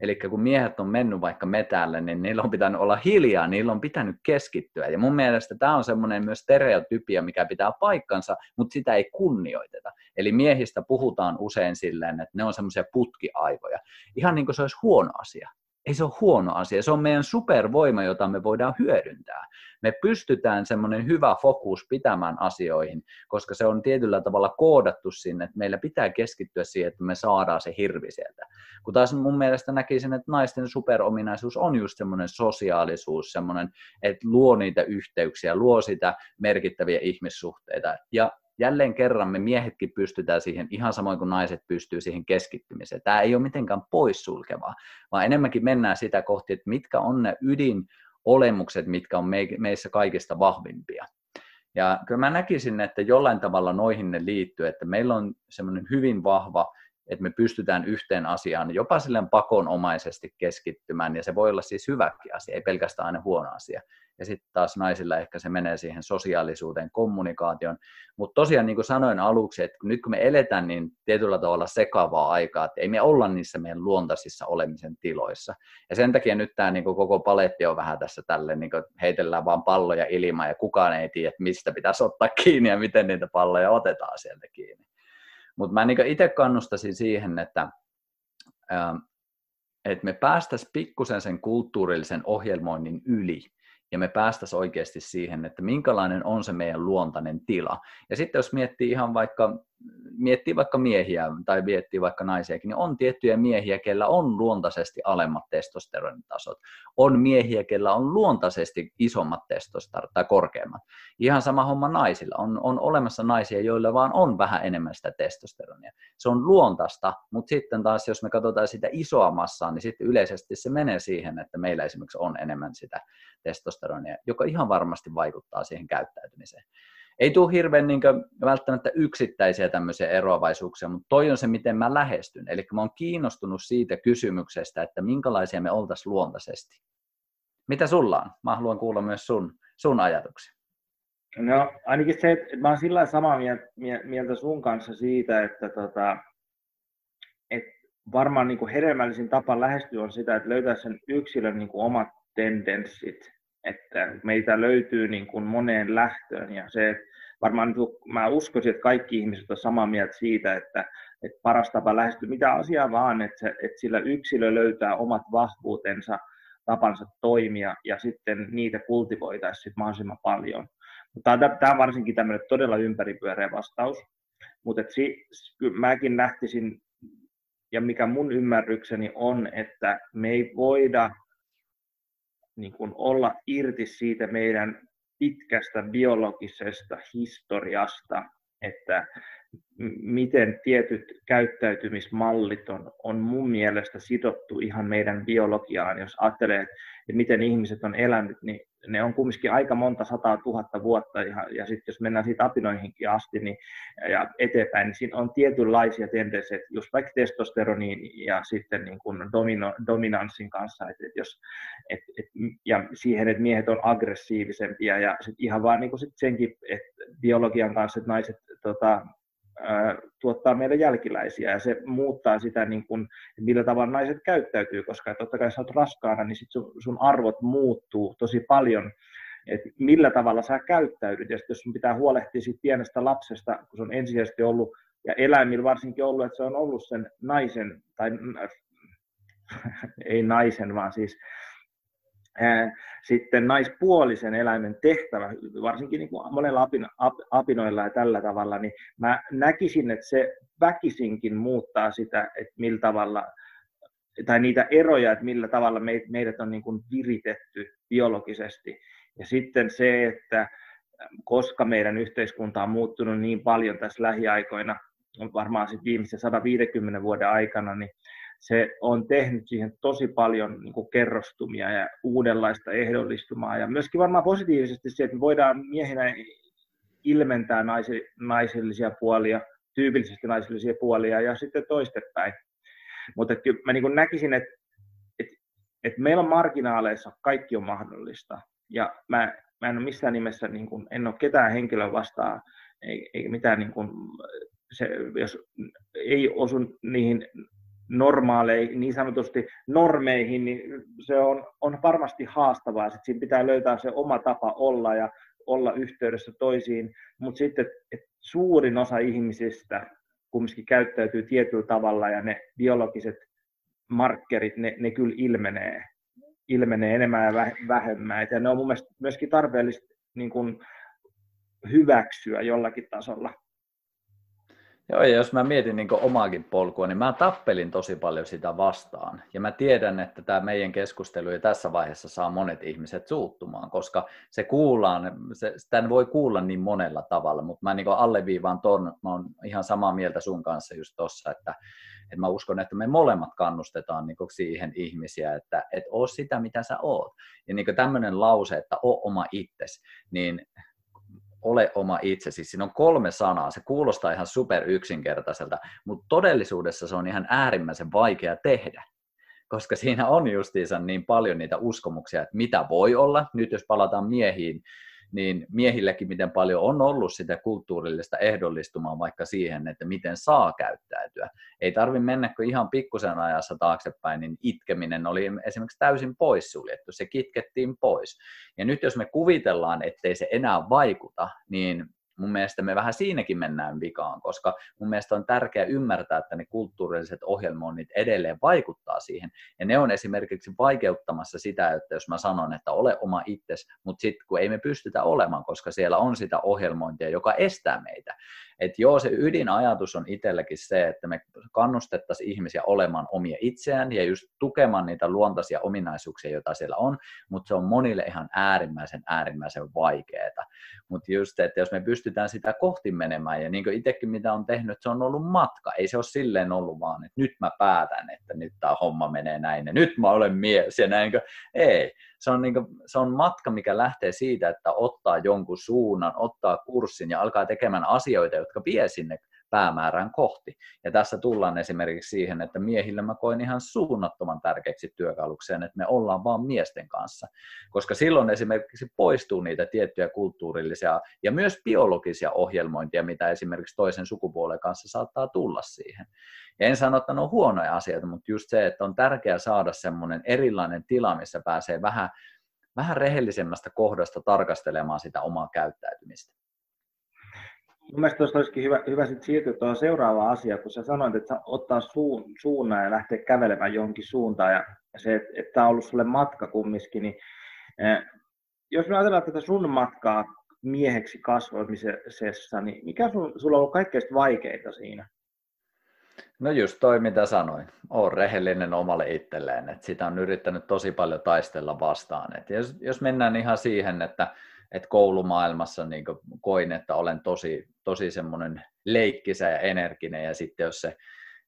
Eli kun miehet on mennyt vaikka metälle, niin niillä on pitänyt olla hiljaa, niillä on pitänyt keskittyä. Ja mun mielestä tämä on semmoinen myös stereotypia, mikä pitää paikkansa, mutta sitä ei kunnioiteta. Eli miehistä puhutaan usein silleen, että ne on semmoisia putkiaivoja. Ihan niin kuin se olisi huono asia ei se ole huono asia. Se on meidän supervoima, jota me voidaan hyödyntää. Me pystytään semmoinen hyvä fokus pitämään asioihin, koska se on tietyllä tavalla koodattu sinne, että meillä pitää keskittyä siihen, että me saadaan se hirvi sieltä. Kun taas mun mielestä näkisin, että naisten superominaisuus on just semmoinen sosiaalisuus, semmoinen, että luo niitä yhteyksiä, luo sitä merkittäviä ihmissuhteita. Ja jälleen kerran me miehetkin pystytään siihen ihan samoin kuin naiset pystyy siihen keskittymiseen. Tämä ei ole mitenkään poissulkevaa, vaan enemmänkin mennään sitä kohti, että mitkä on ne ydin olemukset, mitkä on meissä kaikista vahvimpia. Ja kyllä mä näkisin, että jollain tavalla noihin ne liittyy, että meillä on semmoinen hyvin vahva että me pystytään yhteen asiaan jopa silleen pakonomaisesti keskittymään, ja se voi olla siis hyväkin asia, ei pelkästään aina huono asia. Ja sitten taas naisilla ehkä se menee siihen sosiaalisuuteen, kommunikaation. Mutta tosiaan niin kuin sanoin aluksi, että nyt kun me eletään niin tietyllä tavalla sekavaa aikaa, että ei me olla niissä meidän luontaisissa olemisen tiloissa. Ja sen takia nyt tämä niin koko paletti on vähän tässä tälle, niin heitellään vaan palloja ilmaan ja kukaan ei tiedä, mistä pitäisi ottaa kiinni ja miten niitä palloja otetaan sieltä kiinni. Mutta mä niin itse kannustasin siihen, että, että me päästäisiin pikkusen sen kulttuurillisen ohjelmoinnin yli ja me päästäisiin oikeasti siihen, että minkälainen on se meidän luontainen tila. Ja sitten jos miettii ihan vaikka miettii vaikka miehiä tai miettii vaikka naisiakin, niin on tiettyjä miehiä, kellä on luontaisesti alemmat testosteronitasot. On miehiä, kellä on luontaisesti isommat testosteronit tai korkeammat. Ihan sama homma naisilla. On, on olemassa naisia, joilla vaan on vähän enemmän sitä testosteronia. Se on luontaista, mutta sitten taas jos me katsotaan sitä isoa massaa, niin sitten yleisesti se menee siihen, että meillä esimerkiksi on enemmän sitä testosteronia, joka ihan varmasti vaikuttaa siihen käyttäytymiseen ei tule hirveän niin kuin, välttämättä yksittäisiä tämmöisiä eroavaisuuksia, mutta toi on se, miten mä lähestyn. Eli mä oon kiinnostunut siitä kysymyksestä, että minkälaisia me oltaisiin luontaisesti. Mitä sulla on? Mä haluan kuulla myös sun, sun ajatuksia. No ainakin se, että mä oon sillä samaa mieltä sun kanssa siitä, että tota, et varmaan niin kuin hedelmällisin tapa lähestyä on sitä, että löytää sen yksilön niin kuin omat tendenssit, että meitä löytyy niin kuin moneen lähtöön ja se, varmaan niin mä uskoisin, että kaikki ihmiset on samaa mieltä siitä, että, että paras tapa lähestyä mitä asiaa vaan, että, että sillä yksilö löytää omat vahvuutensa, tapansa toimia ja sitten niitä kultivoitaisiin mahdollisimman paljon. Mutta tämä on varsinkin tämmöinen todella ympäripyöreä vastaus, mutta si, mäkin lähtisin, ja mikä mun ymmärrykseni on, että me ei voida niin kuin olla irti siitä meidän pitkästä biologisesta historiasta, että miten tietyt käyttäytymismallit on, on mun mielestä sidottu ihan meidän biologiaan. Jos ajattelee, että miten ihmiset on elänyt, niin ne on kumminkin aika monta sataa tuhatta vuotta, ja, ja sitten jos mennään siitä apinoihinkin asti niin, ja eteenpäin, niin siinä on tietynlaisia tendenssejä, just vaikka testosteroniin ja sitten niin kuin domino, dominanssin kanssa, et, et jos, et, et, ja siihen, että miehet on aggressiivisempia, ja sit ihan vaan niin kuin sit senkin, että biologian kanssa, että naiset tota, tuottaa meidän jälkiläisiä ja se muuttaa sitä, niin kuin, millä tavalla naiset käyttäytyy, koska totta kai sä oot raskaana, niin sit sun, sun arvot muuttuu tosi paljon, että millä tavalla sä käyttäydyt. Ja jos sun pitää huolehtia siitä pienestä lapsesta, kun se on ensisijaisesti ollut, ja eläimillä varsinkin ollut, että se on ollut sen naisen, tai ei naisen, vaan siis sitten naispuolisen eläimen tehtävä, varsinkin niin kuin monella apin, ap, apinoilla ja tällä tavalla, niin mä näkisin, että se väkisinkin muuttaa sitä, että millä tavalla, tai niitä eroja, että millä tavalla meidät on niin kuin viritetty biologisesti. Ja sitten se, että koska meidän yhteiskunta on muuttunut niin paljon tässä lähiaikoina, varmaan sitten viimeisen 150 vuoden aikana, niin se on tehnyt siihen tosi paljon niin kuin kerrostumia ja uudenlaista ehdollistumaa. Ja myöskin varmaan positiivisesti se, että me voidaan miehinä ilmentää naisi, naisellisia puolia, tyypillisesti naisellisia puolia ja sitten toistepäin. Mutta mä niin näkisin, että, että, että meillä on marginaaleissa kaikki on mahdollista. Ja mä, mä en ole missään nimessä, niin kuin, en ole ketään henkilöä vastaan, eikä mitään, niin kuin, se, jos ei osu niihin normaaleihin, niin sanotusti normeihin, niin se on, on varmasti haastavaa. Sitten siinä pitää löytää se oma tapa olla ja olla yhteydessä toisiin, mutta sitten että suurin osa ihmisistä kumminkin käyttäytyy tietyllä tavalla ja ne biologiset markkerit, ne, ne kyllä ilmenee, ilmenee enemmän ja vähemmän. Ja ne on mun mielestä myöskin tarpeellista niin kuin hyväksyä jollakin tasolla. Joo, ja jos mä mietin niin omaakin polkua, niin mä tappelin tosi paljon sitä vastaan. Ja mä tiedän, että tämä meidän keskustelu ja tässä vaiheessa saa monet ihmiset suuttumaan, koska se kuullaan, se, tämän voi kuulla niin monella tavalla, mutta mä niin alleviivaan ton, mä oon ihan samaa mieltä sun kanssa just tossa, että, Et mä uskon, että me molemmat kannustetaan niin siihen ihmisiä, että et oo sitä, mitä sä oot. Ja niin tämmöinen lause, että oo oma itses, niin ole oma itsesi. Siinä on kolme sanaa, se kuulostaa ihan super yksinkertaiselta, mutta todellisuudessa se on ihan äärimmäisen vaikea tehdä koska siinä on justiinsa niin paljon niitä uskomuksia, että mitä voi olla. Nyt jos palataan miehiin, niin miehilläkin miten paljon on ollut sitä kulttuurillista ehdollistumaa vaikka siihen, että miten saa käyttäytyä. Ei tarvitse mennä kuin ihan pikkusen ajassa taaksepäin, niin itkeminen oli esimerkiksi täysin poissuljettu, se kitkettiin pois. Ja nyt jos me kuvitellaan, ettei se enää vaikuta, niin mun mielestä me vähän siinäkin mennään vikaan, koska mun mielestä on tärkeää ymmärtää, että ne kulttuurilliset ohjelmoinnit edelleen vaikuttaa siihen. Ja ne on esimerkiksi vaikeuttamassa sitä, että jos mä sanon, että ole oma itses, mutta sitten kun ei me pystytä olemaan, koska siellä on sitä ohjelmointia, joka estää meitä. Että joo, se ydinajatus on itselläkin se, että me kannustettaisiin ihmisiä olemaan omia itseään ja just tukemaan niitä luontaisia ominaisuuksia, joita siellä on, mutta se on monille ihan äärimmäisen, äärimmäisen vaikeaa. Mutta just, että jos me pystytään sitä kohti menemään, ja niin kuin itsekin mitä on tehnyt, se on ollut matka, ei se ole silleen ollut vaan, että nyt mä päätän, että nyt tämä homma menee näin, ja nyt mä olen mies, ja näin, ei, se on, niin kuin, se on matka, mikä lähtee siitä, että ottaa jonkun suunnan, ottaa kurssin ja alkaa tekemään asioita, jotka vie sinne päämäärään kohti. Ja tässä tullaan esimerkiksi siihen, että miehille mä koen ihan suunnattoman tärkeäksi työkalukseen, että me ollaan vaan miesten kanssa. Koska silloin esimerkiksi poistuu niitä tiettyjä kulttuurillisia ja myös biologisia ohjelmointia, mitä esimerkiksi toisen sukupuolen kanssa saattaa tulla siihen. Ja en sano, että ne on huonoja asioita, mutta just se, että on tärkeää saada semmoinen erilainen tila, missä pääsee vähän, vähän rehellisemmästä kohdasta tarkastelemaan sitä omaa käyttäytymistä. Mun mielestä tuosta olisikin hyvä, hyvä sit siirtyä tuohon seuraavaan asiaan, kun sä sanoit, että ottaa suun, suunnan ja lähteä kävelemään johonkin suuntaan, ja se, että, että tämä on ollut sulle matka kumminkin, niin eh, jos me ajatellaan tätä sun matkaa mieheksi kasvamisessa, niin mikä sun, sulla on ollut kaikkein vaikeita siinä? No just toi, mitä sanoin. Oon rehellinen omalle itselleen. että sitä on yrittänyt tosi paljon taistella vastaan. Et jos, jos mennään ihan siihen, että, että koulumaailmassa niin koin, että olen tosi, tosi semmoinen leikkisä ja energinen, ja sitten jos se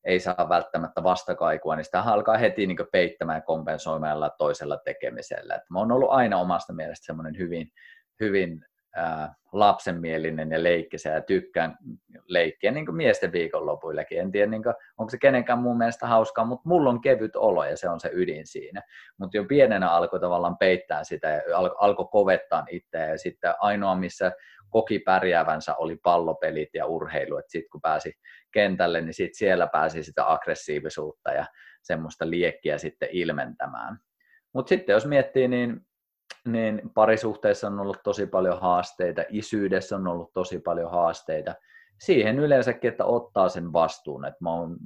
ei saa välttämättä vastakaikua, niin sitä alkaa heti niin peittämään ja kompensoimalla toisella tekemisellä. Et mä oon ollut aina omasta mielestä semmoinen hyvin, hyvin lapsenmielinen ja leikkisä ja tykkään leikkiä niin kuin miesten viikonlopuillakin. En tiedä, niin kuin, onko se kenenkään mun mielestä hauskaa, mutta mulla on kevyt olo ja se on se ydin siinä. Mutta jo pienenä alkoi tavallaan peittää sitä ja al- alkoi kovettaa itseä ja sitten ainoa, missä koki pärjäävänsä oli pallopelit ja urheilu, että sitten kun pääsi kentälle, niin sit siellä pääsi sitä aggressiivisuutta ja semmoista liekkiä sitten ilmentämään. Mutta sitten jos miettii, niin niin parisuhteessa on ollut tosi paljon haasteita, isyydessä on ollut tosi paljon haasteita. Siihen yleensäkin, että ottaa sen vastuun. Että mä oon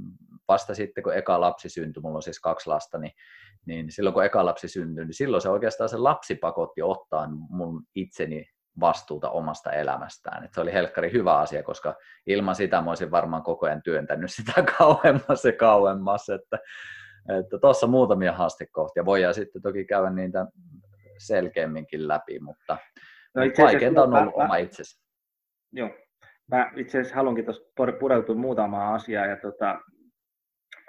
vasta sitten, kun eka lapsi syntyi, mulla on siis kaksi lasta, niin, niin silloin kun eka lapsi syntyi, niin silloin se oikeastaan se lapsi pakotti ottaa mun itseni vastuuta omasta elämästään. Et se oli helkkari hyvä asia, koska ilman sitä mä olisin varmaan koko ajan työntänyt sitä kauemmas ja kauemmas. Että tuossa muutamia haastekohtia. Voidaan sitten toki käydä niitä selkeämminkin läpi, mutta no vaikeinta on ollut mä, oma itsesi. Joo, mä itse asiassa haluankin tuossa pureutua muutamaan asiaa, ja tota,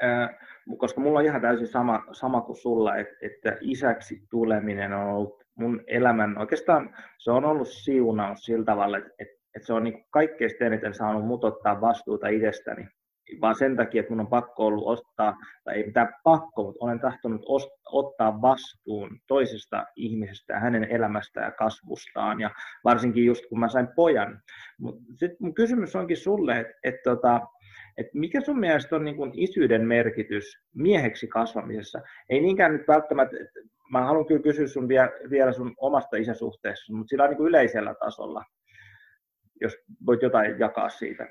ää, koska mulla on ihan täysin sama, sama kuin sulla, että, että isäksi tuleminen on ollut mun elämän, oikeastaan se on ollut siunaus sillä tavalla, että, että, että se on niin kaikkein eniten saanut mut ottaa vastuuta itsestäni vaan sen takia, että mun on pakko ollut ostaa, tai ei mitään pakko, mutta olen tahtonut ottaa vastuun toisesta ihmisestä ja hänen elämästään ja kasvustaan, ja varsinkin just kun mä sain pojan. Mutta sitten mun kysymys onkin sulle, että et tota, et mikä sun mielestä on niin isyyden merkitys mieheksi kasvamisessa? Ei niinkään nyt välttämättä, mä haluan kyllä kysyä sun vielä, vielä sun omasta isäsuhteessa, mutta sillä on niin yleisellä tasolla, jos voit jotain jakaa siitä.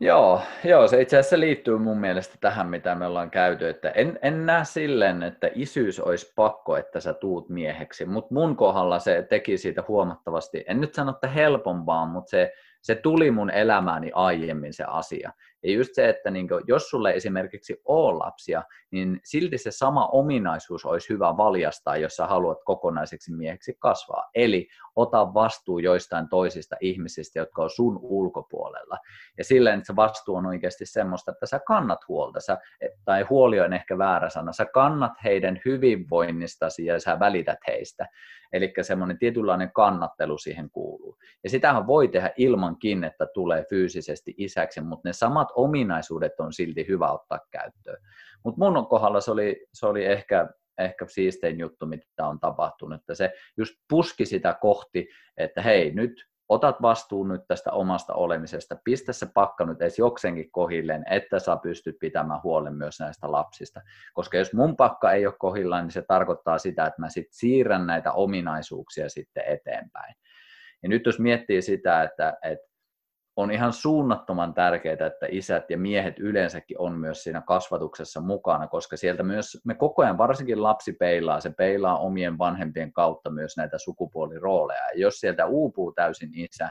Joo, joo, se itse asiassa liittyy mun mielestä tähän, mitä me ollaan käyty, että en, en näe silleen, että isyys olisi pakko, että sä tuut mieheksi, mutta mun kohdalla se teki siitä huomattavasti, en nyt sano, että helpompaa, mutta se, se tuli mun elämääni aiemmin se asia. Ja just se, että niin kuin, jos sulle esimerkiksi on lapsia, niin silti se sama ominaisuus olisi hyvä valjastaa, jos sä haluat kokonaiseksi mieheksi kasvaa. Eli ota vastuu joistain toisista ihmisistä, jotka on sun ulkopuolella. Ja silleen, että se vastuu on oikeasti semmoista, että sä kannat huolta, sä, tai huoli on ehkä väärä sana, sä kannat heidän hyvinvoinnistasi ja sä välität heistä. Eli semmoinen tietynlainen kannattelu siihen kuuluu. Ja sitähän voi tehdä ilmankin, että tulee fyysisesti isäksi, mutta ne samat ominaisuudet on silti hyvä ottaa käyttöön. Mutta mun kohdalla se oli, se oli ehkä, ehkä siistein juttu, mitä on tapahtunut, että se just puski sitä kohti, että hei, nyt otat vastuun nyt tästä omasta olemisesta, pistä se pakka nyt edes jokseenkin kohilleen, että sä pystyt pitämään huolen myös näistä lapsista. Koska jos mun pakka ei ole kohillaan, niin se tarkoittaa sitä, että mä sitten siirrän näitä ominaisuuksia sitten eteenpäin. Ja nyt jos miettii sitä, että, että on ihan suunnattoman tärkeää, että isät ja miehet yleensäkin on myös siinä kasvatuksessa mukana, koska sieltä myös me koko ajan, varsinkin lapsi peilaa, se peilaa omien vanhempien kautta myös näitä sukupuolirooleja. Ja jos sieltä uupuu täysin isä,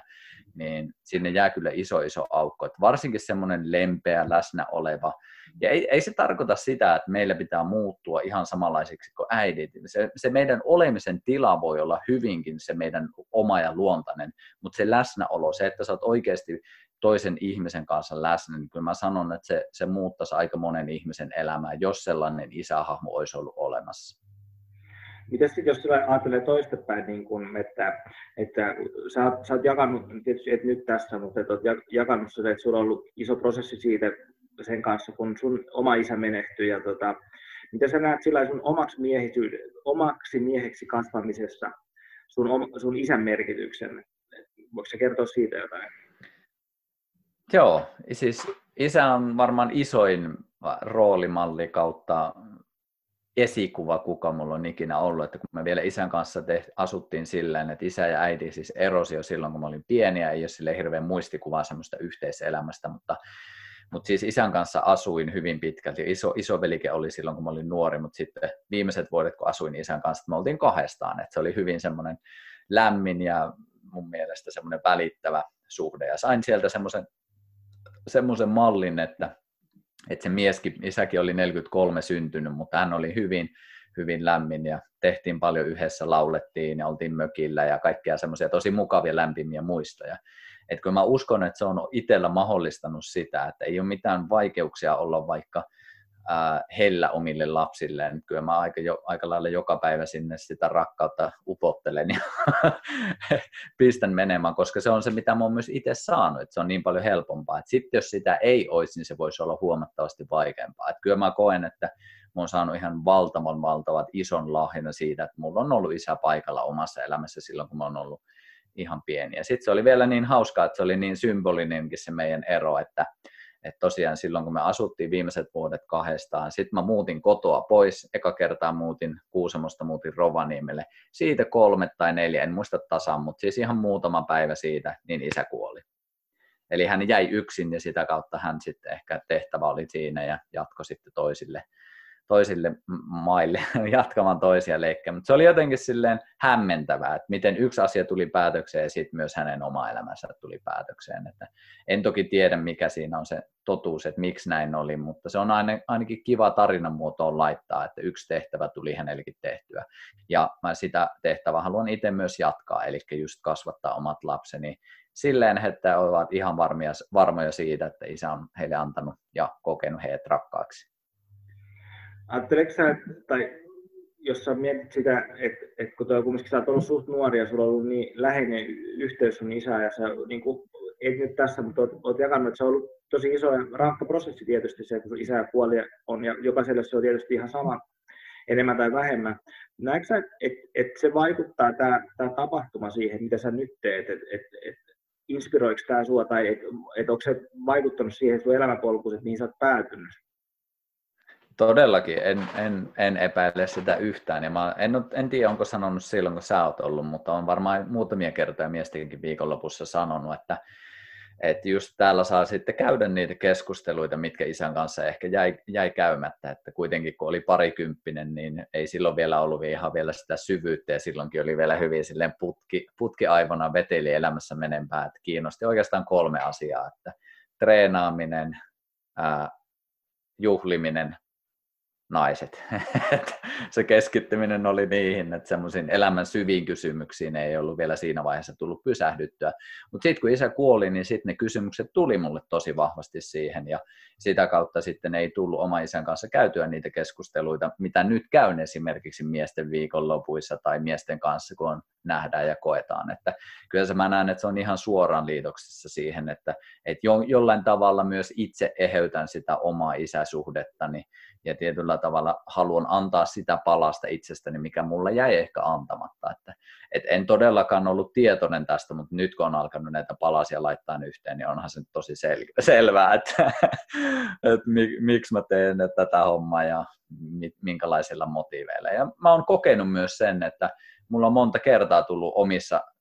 niin sinne jää kyllä iso iso aukko. Että varsinkin semmoinen lempeä, läsnä oleva, ja ei, ei se tarkoita sitä, että meillä pitää muuttua ihan samanlaisiksi kuin äidit. Se, se meidän olemisen tila voi olla hyvinkin se meidän oma ja luontainen, mutta se läsnäolo, se, että sä oot oikeasti toisen ihmisen kanssa läsnä, niin kyllä mä sanon, että se, se muuttaisi aika monen ihmisen elämää, jos sellainen isähahmo olisi ollut olemassa. Miten sitten, jos ajattelee toistepäin, niin kun, että, että sä, oot, sä oot jakanut, tietysti et nyt tässä, mutta et oot jakanut sitä, että sulla on ollut iso prosessi siitä sen kanssa, kun sun oma isä menehtyi. Ja tota, mitä sä näet sillä sun omaksi, omaksi mieheksi kasvamisessa sun, sun isän merkityksen? Voiko sä kertoa siitä jotain? Joo, siis isä on varmaan isoin roolimalli kautta esikuva, kuka mulla on ikinä ollut. Että kun me vielä isän kanssa teht, asuttiin silleen, että isä ja äiti siis erosi jo silloin, kun mä olin pieni, ja ei ole sille hirveän muistikuvaa semmoista yhteiselämästä, mutta, mutta siis isän kanssa asuin hyvin pitkälti. Iso, isovelikin oli silloin, kun mä olin nuori, mutta sitten viimeiset vuodet, kun asuin isän kanssa, me oltiin kahdestaan. Että se oli hyvin semmoinen lämmin ja mun mielestä semmoinen välittävä suhde. Ja sain sieltä semmoisen, semmoisen mallin, että että se mieskin, isäkin oli 43 syntynyt, mutta hän oli hyvin, hyvin lämmin ja tehtiin paljon yhdessä, laulettiin ja oltiin mökillä ja kaikkia semmoisia tosi mukavia lämpimiä muistoja. Et kun mä uskon, että se on itsellä mahdollistanut sitä, että ei ole mitään vaikeuksia olla vaikka – hellä omille lapsilleen. Kyllä mä aika, jo, aika lailla joka päivä sinne sitä rakkautta upottelen ja pistän menemään, koska se on se, mitä mä oon myös itse saanut, että se on niin paljon helpompaa. Sitten jos sitä ei olisi, niin se voisi olla huomattavasti vaikeampaa. Et kyllä mä koen, että mä oon saanut ihan valtavan valtavat ison lahjan siitä, että mulla on ollut isä paikalla omassa elämässä silloin, kun mä oon ollut ihan pieni. Ja sitten se oli vielä niin hauskaa, että se oli niin symbolinenkin se meidän ero, että että tosiaan silloin, kun me asuttiin viimeiset vuodet kahdestaan, sitten mä muutin kotoa pois, eka kertaa muutin Kuusamosta, muutin Rovaniemelle, siitä kolme tai neljä, en muista tasan, mutta siis ihan muutama päivä siitä, niin isä kuoli. Eli hän jäi yksin ja sitä kautta hän sitten ehkä tehtävä oli siinä ja jatko sitten toisille toisille maille jatkamaan toisia leikkejä. Mutta se oli jotenkin silleen hämmentävää, että miten yksi asia tuli päätökseen ja sitten myös hänen oma elämänsä tuli päätökseen. Että en toki tiedä, mikä siinä on se totuus, että miksi näin oli, mutta se on ainakin kiva tarinan muotoon laittaa, että yksi tehtävä tuli hänellekin tehtyä. Ja mä sitä tehtävää haluan itse myös jatkaa, eli just kasvattaa omat lapseni silleen, että ovat ihan varmoja siitä, että isä on heille antanut ja kokenut heidät rakkaaksi. Ajatteleeko sä, tai jos sä mietit sitä, että, että kun toi, kumminkin sä oot ollut suht nuori ja sulla on ollut niin läheinen yhteys sun isää ja sä niin kuin, et nyt tässä, mutta oot, oot jakanut, että se on ollut tosi iso ja rankka prosessi tietysti se, kun isä kuoli on ja jokaiselle se on tietysti ihan sama enemmän tai vähemmän. Näetkö sä, että et, et se vaikuttaa tämä tapahtuma siihen, mitä sä nyt teet, että et, et, inspiroiko tämä sua tai että et onko se vaikuttanut siihen sun elämänpolkuun, että mihin sä oot päätynyt? Todellakin, en, en, en epäile sitä yhtään. Ja mä en, en tiedä, onko sanonut silloin, kun sä oot ollut, mutta on varmaan muutamia kertoja miestenkin viikonlopussa sanonut, että, että just täällä saa sitten käydä niitä keskusteluita, mitkä isän kanssa ehkä jäi, jäi käymättä. Että kuitenkin kun oli parikymppinen, niin ei silloin vielä ollut ihan vielä sitä syvyyttä ja silloinkin oli vielä hyvin silleen putki, putkiaivona veteli elämässä menempää. Että kiinnosti oikeastaan kolme asiaa, että treenaaminen, ää, juhliminen, naiset. se keskittyminen oli niihin, että semmoisiin elämän syviin kysymyksiin ei ollut vielä siinä vaiheessa tullut pysähdyttyä. Mutta sitten kun isä kuoli, niin sitten ne kysymykset tuli mulle tosi vahvasti siihen ja sitä kautta sitten ei tullut oma isän kanssa käytyä niitä keskusteluita, mitä nyt käyn esimerkiksi miesten viikonlopuissa tai miesten kanssa, kun on nähdään ja koetaan. Että kyllä se mä näen, että se on ihan suoraan liitoksissa siihen, että, että jo, jollain tavalla myös itse eheytän sitä omaa isäsuhdettani ja tietyllä tavalla haluan antaa sitä palasta itsestäni, mikä mulla jäi ehkä antamatta. Että, et en todellakaan ollut tietoinen tästä, mutta nyt kun on alkanut näitä palasia laittaa yhteen, niin onhan se tosi sel- selvää, että, että mik, miksi mä teen tätä hommaa ja minkälaisilla motiiveilla. Ja mä oon kokenut myös sen, että mulla on monta kertaa tullut omissa, omi,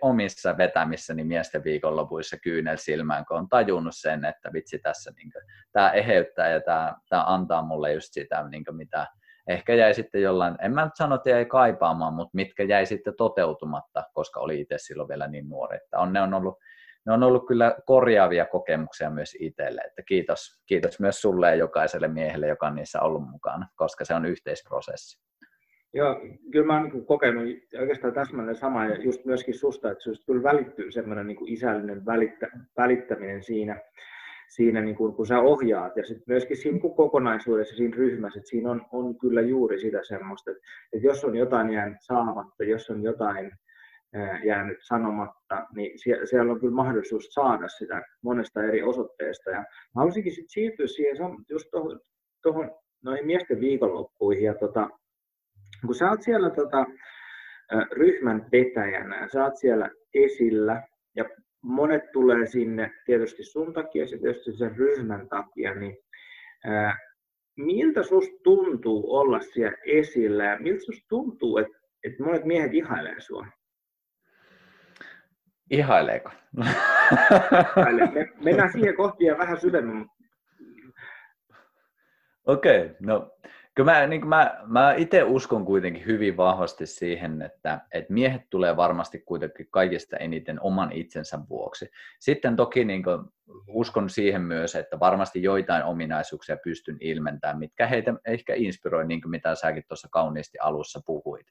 omissa vetämissäni miesten viikonlopuissa kyynel silmään, kun on tajunnut sen, että vitsi tässä niin tämä eheyttää ja tämä, tämä antaa mulle just sitä, niin kuin, mitä ehkä jäi sitten jollain, en mä nyt sano, että jäi kaipaamaan, mutta mitkä jäi sitten toteutumatta, koska oli itse silloin vielä niin nuori, että on, ne on ollut ne on ollut kyllä korjaavia kokemuksia myös itselle, että kiitos, kiitos myös sulle ja jokaiselle miehelle, joka on niissä ollut mukana, koska se on yhteisprosessi. Joo, kyllä mä oon niin kokenut oikeastaan täsmälleen sama ja just myöskin susta, että susta kyllä välittyy semmoinen niin isällinen välittä, välittäminen siinä, siinä niin kuin, kun sä ohjaat ja sitten myöskin siinä niin kokonaisuudessa, siinä ryhmässä, että siinä on, on kyllä juuri sitä semmoista, että, että jos on jotain jäänyt saamatta, jos on jotain jäänyt sanomatta, niin siellä on kyllä mahdollisuus saada sitä monesta eri osoitteesta. Ja mä haluaisinkin sitten siirtyä siihen just tuohon noihin miesten viikonloppuihin ja tota, kun sä oot siellä tota, ryhmän vetäjänä, sä oot siellä esillä ja monet tulee sinne tietysti sun takia ja tietysti sen ryhmän takia, niin ää, miltä susta tuntuu olla siellä esillä ja miltä susta tuntuu, että, että monet miehet ihailee sua? Ihaileeko? Me, mennään siihen kohti ja vähän syvemmin. Okei, okay, no Kyllä mä, niin mä, mä itse uskon kuitenkin hyvin vahvasti siihen, että, että miehet tulee varmasti kuitenkin kaikista eniten oman itsensä vuoksi. Sitten toki niin kuin, uskon siihen myös, että varmasti joitain ominaisuuksia pystyn ilmentämään, mitkä heitä ehkä inspiroi, niin kuin mitä säkin tuossa kauniisti alussa puhuit.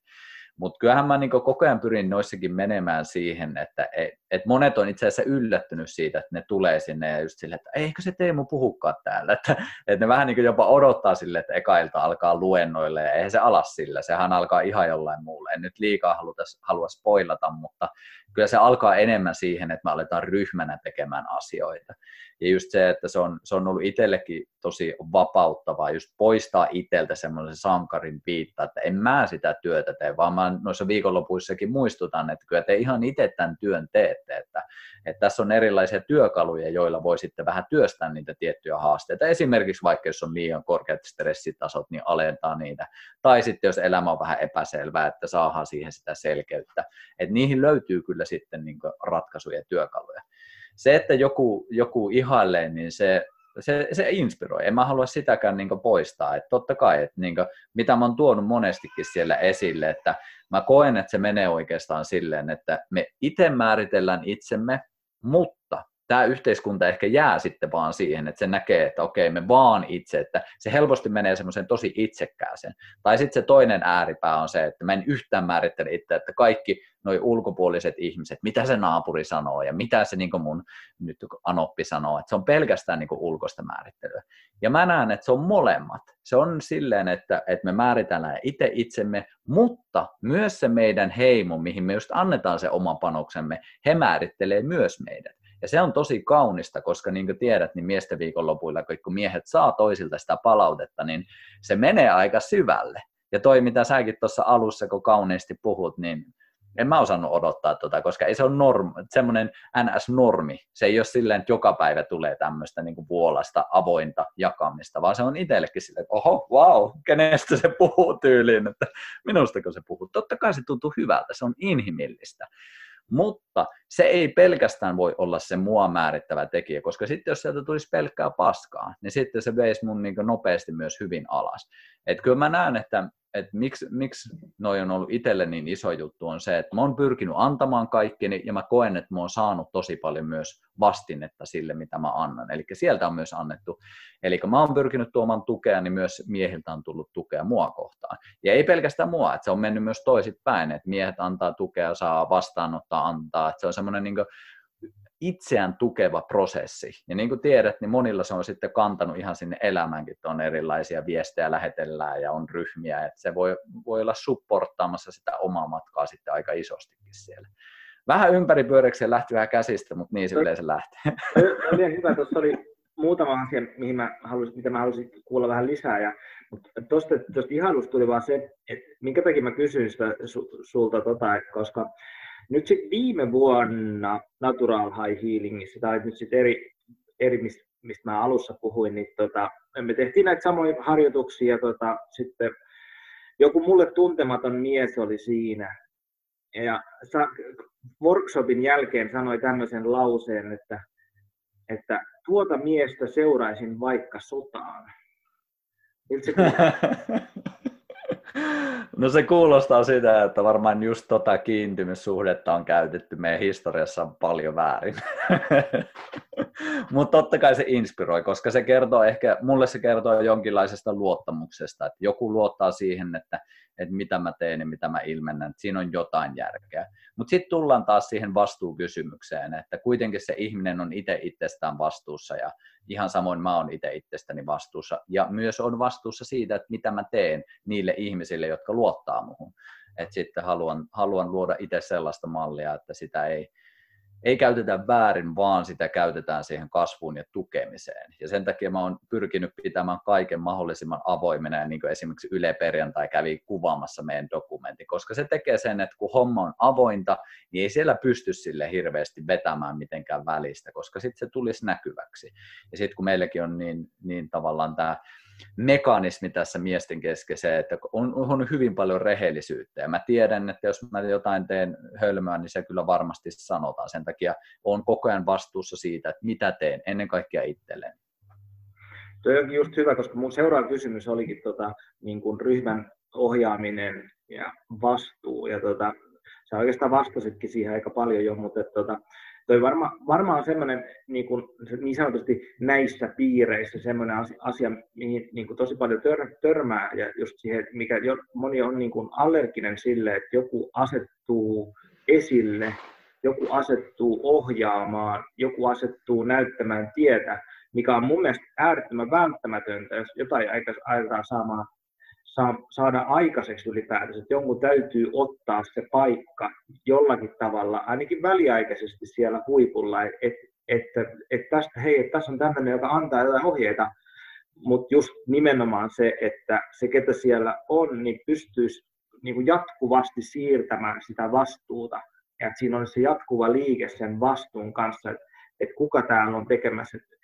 Mutta kyllähän mä niin koko ajan pyrin noissakin menemään siihen, että et, et monet on itse asiassa yllättynyt siitä, että ne tulee sinne ja just silleen, että eikö se Teemu puhukaan täällä. Että, että ne vähän niin jopa odottaa sille, että ekailta alkaa luennoille ja eihän se alas sillä, sehän alkaa ihan jollain muulle. En nyt liikaa haluta, halua spoilata, mutta kyllä se alkaa enemmän siihen, että me aletaan ryhmänä tekemään asioita. Ja just se, että se on, se on ollut itsellekin tosi vapauttavaa, just poistaa itseltä semmoisen sankarin piitta, että en mä sitä työtä tee, vaan mä noissa viikonlopuissakin muistutan, että kyllä te ihan itse tämän työn teette, että, että tässä on erilaisia työkaluja, joilla voi sitten vähän työstää niitä tiettyjä haasteita. Esimerkiksi vaikka jos on liian korkeat stressitasot, niin alentaa niitä. Tai sitten jos elämä on vähän epäselvää, että saadaan siihen sitä selkeyttä. Että niihin löytyy kyllä sitten niin ratkaisuja ja työkaluja se, että joku, joku ihailee, niin se, se, se inspiroi. En mä halua sitäkään niin poistaa. Et totta kai, että niin kuin, mitä mä oon tuonut monestikin siellä esille, että mä koen, että se menee oikeastaan silleen, että me itse määritellään itsemme, mutta tämä yhteiskunta ehkä jää sitten vaan siihen, että se näkee, että okei, me vaan itse, että se helposti menee semmoisen tosi itsekkääseen. Tai sitten se toinen ääripää on se, että mä en yhtään määrittele itse, että kaikki noi ulkopuoliset ihmiset, mitä se naapuri sanoo ja mitä se niin mun nyt anoppi sanoo, että se on pelkästään niin ulkoista määrittelyä. Ja mä näen, että se on molemmat. Se on silleen, että, että me määritellään itse itsemme, mutta myös se meidän heimo, mihin me just annetaan se oma panoksemme, he määrittelee myös meidät. Ja se on tosi kaunista, koska niin kuin tiedät, niin miesten viikonlopuilla, kun miehet saa toisilta sitä palautetta, niin se menee aika syvälle. Ja toi, mitä säkin tuossa alussa, kun kauniisti puhut, niin en mä osannut odottaa tota, koska ei se ole norm, semmoinen NS-normi. Se ei ole silleen, että joka päivä tulee tämmöistä niin vuolasta, avointa jakamista, vaan se on itsellekin silleen, että oho, wow, kenestä se puhuu tyyliin, että minustako se puhuu. Totta kai se tuntuu hyvältä, se on inhimillistä. Mutta se ei pelkästään voi olla se mua määrittävä tekijä, koska sitten jos sieltä tulisi pelkkää paskaa, niin sitten se veisi mun niin nopeasti myös hyvin alas. Et kyllä mä näen, että että miksi, miksi noi on ollut itselle niin iso juttu, on se, että mä oon pyrkinyt antamaan kaikkeni ja mä koen, että mä oon saanut tosi paljon myös vastinetta sille, mitä mä annan. Eli sieltä on myös annettu. Eli mä oon pyrkinyt tuomaan tukea, niin myös miehiltä on tullut tukea mua kohtaan. Ja ei pelkästään mua, että se on mennyt myös toisinpäin, että miehet antaa tukea, saa vastaanottaa, antaa. Että se on semmoinen niin itseään tukeva prosessi. Ja niin kuin tiedät, niin monilla se on sitten kantanut ihan sinne elämäänkin, että on erilaisia viestejä lähetellään ja on ryhmiä, että se voi, voi olla supporttaamassa sitä omaa matkaa sitten aika isostikin siellä. Vähän ympäripyöreksi lähti vähän käsistä, mutta niin silleen se lähtee. Oli hyvä, tuossa oli muutama asia, mihin mä halusin, mitä mä halusin kuulla vähän lisää. Ja, mutta tuosta, tuosta ihailusta tuli vaan se, että minkä takia mä kysyin sitä sulta, tota, koska nyt sitten viime vuonna Natural High Healingissa, tai nyt sitten eri, eri mistä, mistä mä alussa puhuin, niin tota, me tehtiin näitä samoja harjoituksia, tota, sitten joku mulle tuntematon mies oli siinä, ja sa, workshopin jälkeen sanoi tämmöisen lauseen, että, että tuota miestä seuraisin vaikka sotaan. Miltä se No se kuulostaa sitä, että varmaan just tota kiintymyssuhdetta on käytetty meidän historiassa paljon väärin. Mutta totta kai se inspiroi, koska se kertoo ehkä, mulle se kertoo jonkinlaisesta luottamuksesta, että joku luottaa siihen, että, että mitä mä teen ja mitä mä ilmennän, että siinä on jotain järkeä. Mutta sitten tullaan taas siihen vastuukysymykseen, että kuitenkin se ihminen on itse itsestään vastuussa ja ihan samoin mä oon itse itsestäni vastuussa ja myös on vastuussa siitä, että mitä mä teen niille ihmisille, jotka luottaa muhun. Että sitten haluan, haluan luoda itse sellaista mallia, että sitä ei, ei käytetä väärin, vaan sitä käytetään siihen kasvuun ja tukemiseen. Ja sen takia mä oon pyrkinyt pitämään kaiken mahdollisimman avoimena, ja niin kuin esimerkiksi Yle Perjantai kävi kuvaamassa meidän dokumentti, koska se tekee sen, että kun homma on avointa, niin ei siellä pysty sille hirveästi vetämään mitenkään välistä, koska sitten se tulisi näkyväksi. Ja sitten kun meilläkin on niin, niin tavallaan tämä mekanismi tässä miesten kesken se, että on, on hyvin paljon rehellisyyttä. Ja mä tiedän, että jos mä jotain teen hölmöä, niin se kyllä varmasti sanotaan. Sen takia on koko ajan vastuussa siitä, että mitä teen, ennen kaikkea itselleen. Tuo onkin just hyvä, koska mun seuraava kysymys olikin tota, niin kuin ryhmän ohjaaminen ja vastuu. Ja tota, sä oikeastaan vastasitkin siihen aika paljon jo, mutta tota, toi varma, varmaan semmoinen niin, kuin, niin sanotusti näissä piireissä semmoinen asia, mihin niin kuin tosi paljon tör, törmää ja just siihen, mikä jo, moni on niin kuin allerginen sille, että joku asettuu esille, joku asettuu ohjaamaan, joku asettuu näyttämään tietä, mikä on mun mielestä äärettömän välttämätöntä, jos jotain aikaa saamaan saada aikaiseksi ylipäätänsä, että jonkun täytyy ottaa se paikka jollakin tavalla, ainakin väliaikaisesti siellä huipulla, että että, että tästä, hei, että tässä on tämmöinen, joka antaa jotain ohjeita, mutta just nimenomaan se, että se, ketä siellä on, niin pystyisi niin kuin jatkuvasti siirtämään sitä vastuuta, ja että siinä on se jatkuva liike sen vastuun kanssa, että, että kuka täällä on tekemässä, että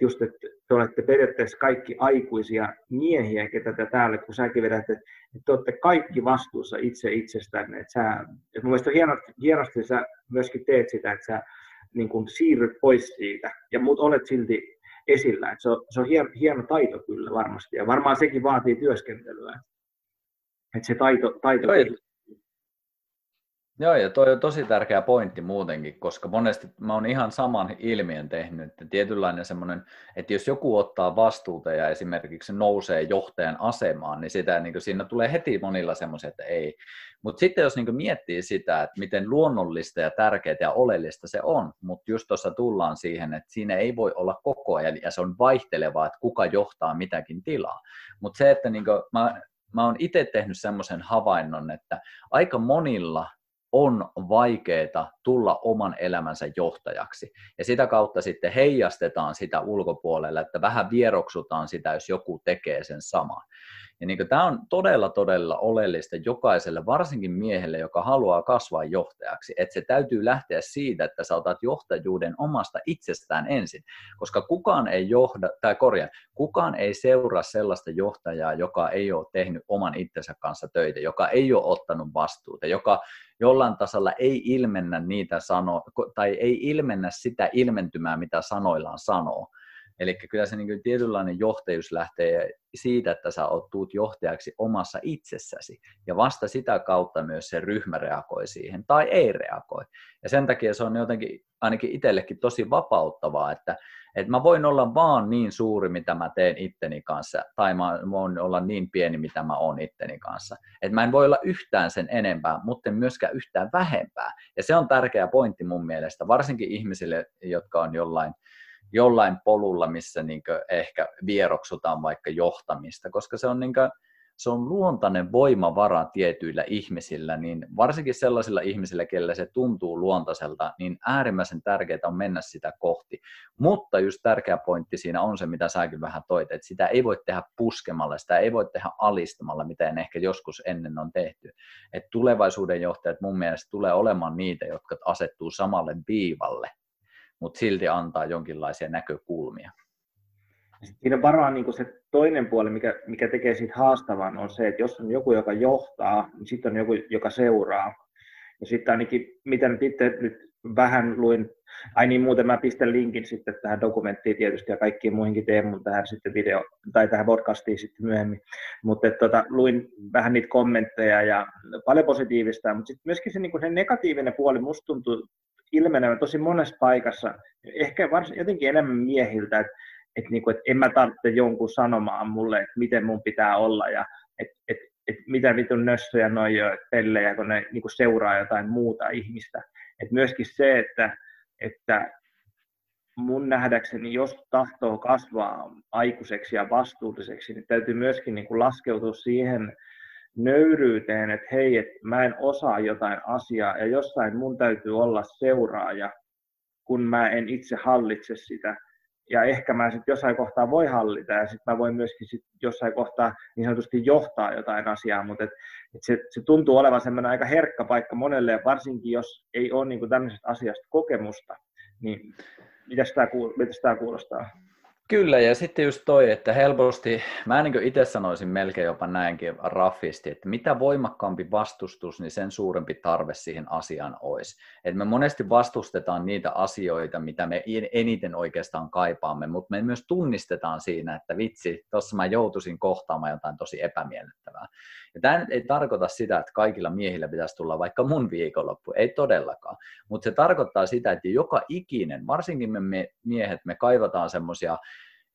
just, että te olette periaatteessa kaikki aikuisia miehiä, ketä te täällä, kun säkin vedät, että, te olette kaikki vastuussa itse itsestänne. Että sä, että mun mielestä hienosti, hienosti sä myöskin teet sitä, että sä niin kuin siirryt pois siitä, ja mut olet silti esillä. Että se on, se on hieno, hieno taito kyllä varmasti, ja varmaan sekin vaatii työskentelyä. Että se taito, taito Joo, ja toi on tosi tärkeä pointti muutenkin, koska monesti mä oon ihan saman ilmiön tehnyt, että tietynlainen semmoinen, että jos joku ottaa vastuuta ja esimerkiksi nousee johtajan asemaan, niin, sitä, niin siinä tulee heti monilla semmoiset, että ei. Mutta sitten jos niin miettii sitä, että miten luonnollista ja tärkeää ja oleellista se on, mutta just tuossa tullaan siihen, että siinä ei voi olla koko ajan ja se on vaihtelevaa, että kuka johtaa mitäkin tilaa. Mutta se, että niin mä mä oon itse tehnyt semmoisen havainnon, että aika monilla on vaikeaa tulla oman elämänsä johtajaksi. Ja sitä kautta sitten heijastetaan sitä ulkopuolelle, että vähän vieroksutaan sitä, jos joku tekee sen saman. Ja niin tämä on todella, todella oleellista jokaiselle, varsinkin miehelle, joka haluaa kasvaa johtajaksi, että se täytyy lähteä siitä, että sä otat johtajuuden omasta itsestään ensin, koska kukaan ei johda, tai korjaa, kukaan ei seuraa sellaista johtajaa, joka ei ole tehnyt oman itsensä kanssa töitä, joka ei ole ottanut vastuuta, joka jollain tasolla ei ilmennä niitä sano, tai ei ilmennä sitä ilmentymää, mitä sanoillaan sanoo, Eli kyllä se niin kuin tietynlainen johtajuus lähtee siitä, että sä oot tuut johtajaksi omassa itsessäsi. Ja vasta sitä kautta myös se ryhmä reagoi siihen tai ei reagoi. Ja sen takia se on jotenkin ainakin itsellekin tosi vapauttavaa, että, että mä voin olla vaan niin suuri, mitä mä teen itteni kanssa, tai mä voin olla niin pieni, mitä mä oon itteni kanssa. Että mä en voi olla yhtään sen enempää, mutta en myöskään yhtään vähempää. Ja se on tärkeä pointti mun mielestä, varsinkin ihmisille, jotka on jollain jollain polulla, missä niin ehkä vieroksutaan vaikka johtamista, koska se on, niin kuin, se on luontainen voimavara tietyillä ihmisillä, niin varsinkin sellaisilla ihmisillä, kelle se tuntuu luontaiselta, niin äärimmäisen tärkeää on mennä sitä kohti. Mutta just tärkeä pointti siinä on se, mitä säkin vähän toit, että sitä ei voi tehdä puskemalla, sitä ei voi tehdä alistamalla, mitä en ehkä joskus ennen on tehty. Et tulevaisuuden johtajat mun mielestä tulee olemaan niitä, jotka asettuu samalle viivalle mutta silti antaa jonkinlaisia näkökulmia. Siinä varmaan niin se toinen puoli, mikä, mikä tekee siitä haastavan, on se, että jos on joku, joka johtaa, niin sitten on joku, joka seuraa. Ja sitten ainakin, mitä nyt itse nyt vähän luin, ai niin muuten mä pistän linkin sitten tähän dokumenttiin tietysti ja kaikkiin muihinkin Teemun tähän sitten video, tai tähän podcastiin sitten myöhemmin, mutta tota, luin vähän niitä kommentteja ja paljon positiivista, mutta sitten myöskin se, niin se negatiivinen puoli musta tuntuu ilmenevä tosi monessa paikassa, ehkä varsin jotenkin enemmän miehiltä, että et niinku, et en mä tarvitse jonkun sanomaan mulle, että miten mun pitää olla ja että et, et mitä vitun nössöjä noi pellejä, kun ne niinku seuraa jotain muuta ihmistä. Et myöskin se, että, että mun nähdäkseni, jos tahtoo kasvaa aikuiseksi ja vastuulliseksi, niin täytyy myöskin niin kuin laskeutua siihen nöyryyteen, että hei, että mä en osaa jotain asiaa ja jossain mun täytyy olla seuraaja, kun mä en itse hallitse sitä. Ja ehkä mä sitten jossain kohtaa voi hallita ja sitten mä voin myöskin sit jossain kohtaa niin sanotusti johtaa jotain asiaa, mutta et, et se, se, tuntuu olevan semmoinen aika herkkä paikka monelle, ja varsinkin jos ei ole niin tämmöisestä asiasta kokemusta, niin mitä tämä kuulostaa? Kyllä, ja sitten just toi, että helposti, mä niin itse sanoisin melkein jopa näinkin raffisti, että mitä voimakkaampi vastustus, niin sen suurempi tarve siihen asiaan olisi. Että me monesti vastustetaan niitä asioita, mitä me eniten oikeastaan kaipaamme, mutta me myös tunnistetaan siinä, että vitsi, tuossa mä joutuisin kohtaamaan jotain tosi epämiellyttävää. Ja tämä ei tarkoita sitä, että kaikilla miehillä pitäisi tulla vaikka mun viikonloppu, ei todellakaan, mutta se tarkoittaa sitä, että joka ikinen, varsinkin me miehet, me kaivataan semmoisia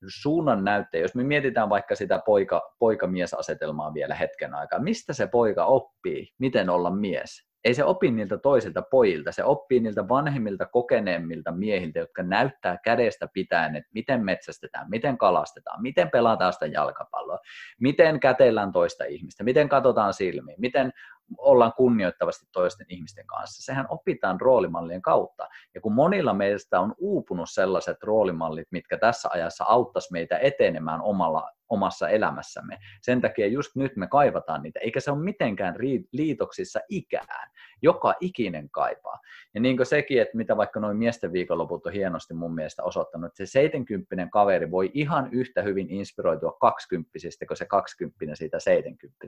suunnan näyttäjä, jos me mietitään vaikka sitä poika, poika-mies-asetelmaa vielä hetken aikaa, mistä se poika oppii, miten olla mies? Ei se opi niiltä toisilta pojilta, se oppii niiltä vanhemmilta, kokeneemmilta miehiltä, jotka näyttää kädestä pitäen, että miten metsästetään, miten kalastetaan, miten pelataan sitä jalkapalloa, miten kätellään toista ihmistä, miten katsotaan silmiin, miten ollaan kunnioittavasti toisten ihmisten kanssa. Sehän opitaan roolimallien kautta. Ja kun monilla meistä on uupunut sellaiset roolimallit, mitkä tässä ajassa auttaisi meitä etenemään omalla omassa elämässämme. Sen takia just nyt me kaivataan niitä, eikä se ole mitenkään liitoksissa ikään. Joka ikinen kaipaa. Ja niin kuin sekin, että mitä vaikka noin miesten viikonloput on hienosti mun mielestä osoittanut, että se 70 kaveri voi ihan yhtä hyvin inspiroitua 20 kuin se 20 siitä 70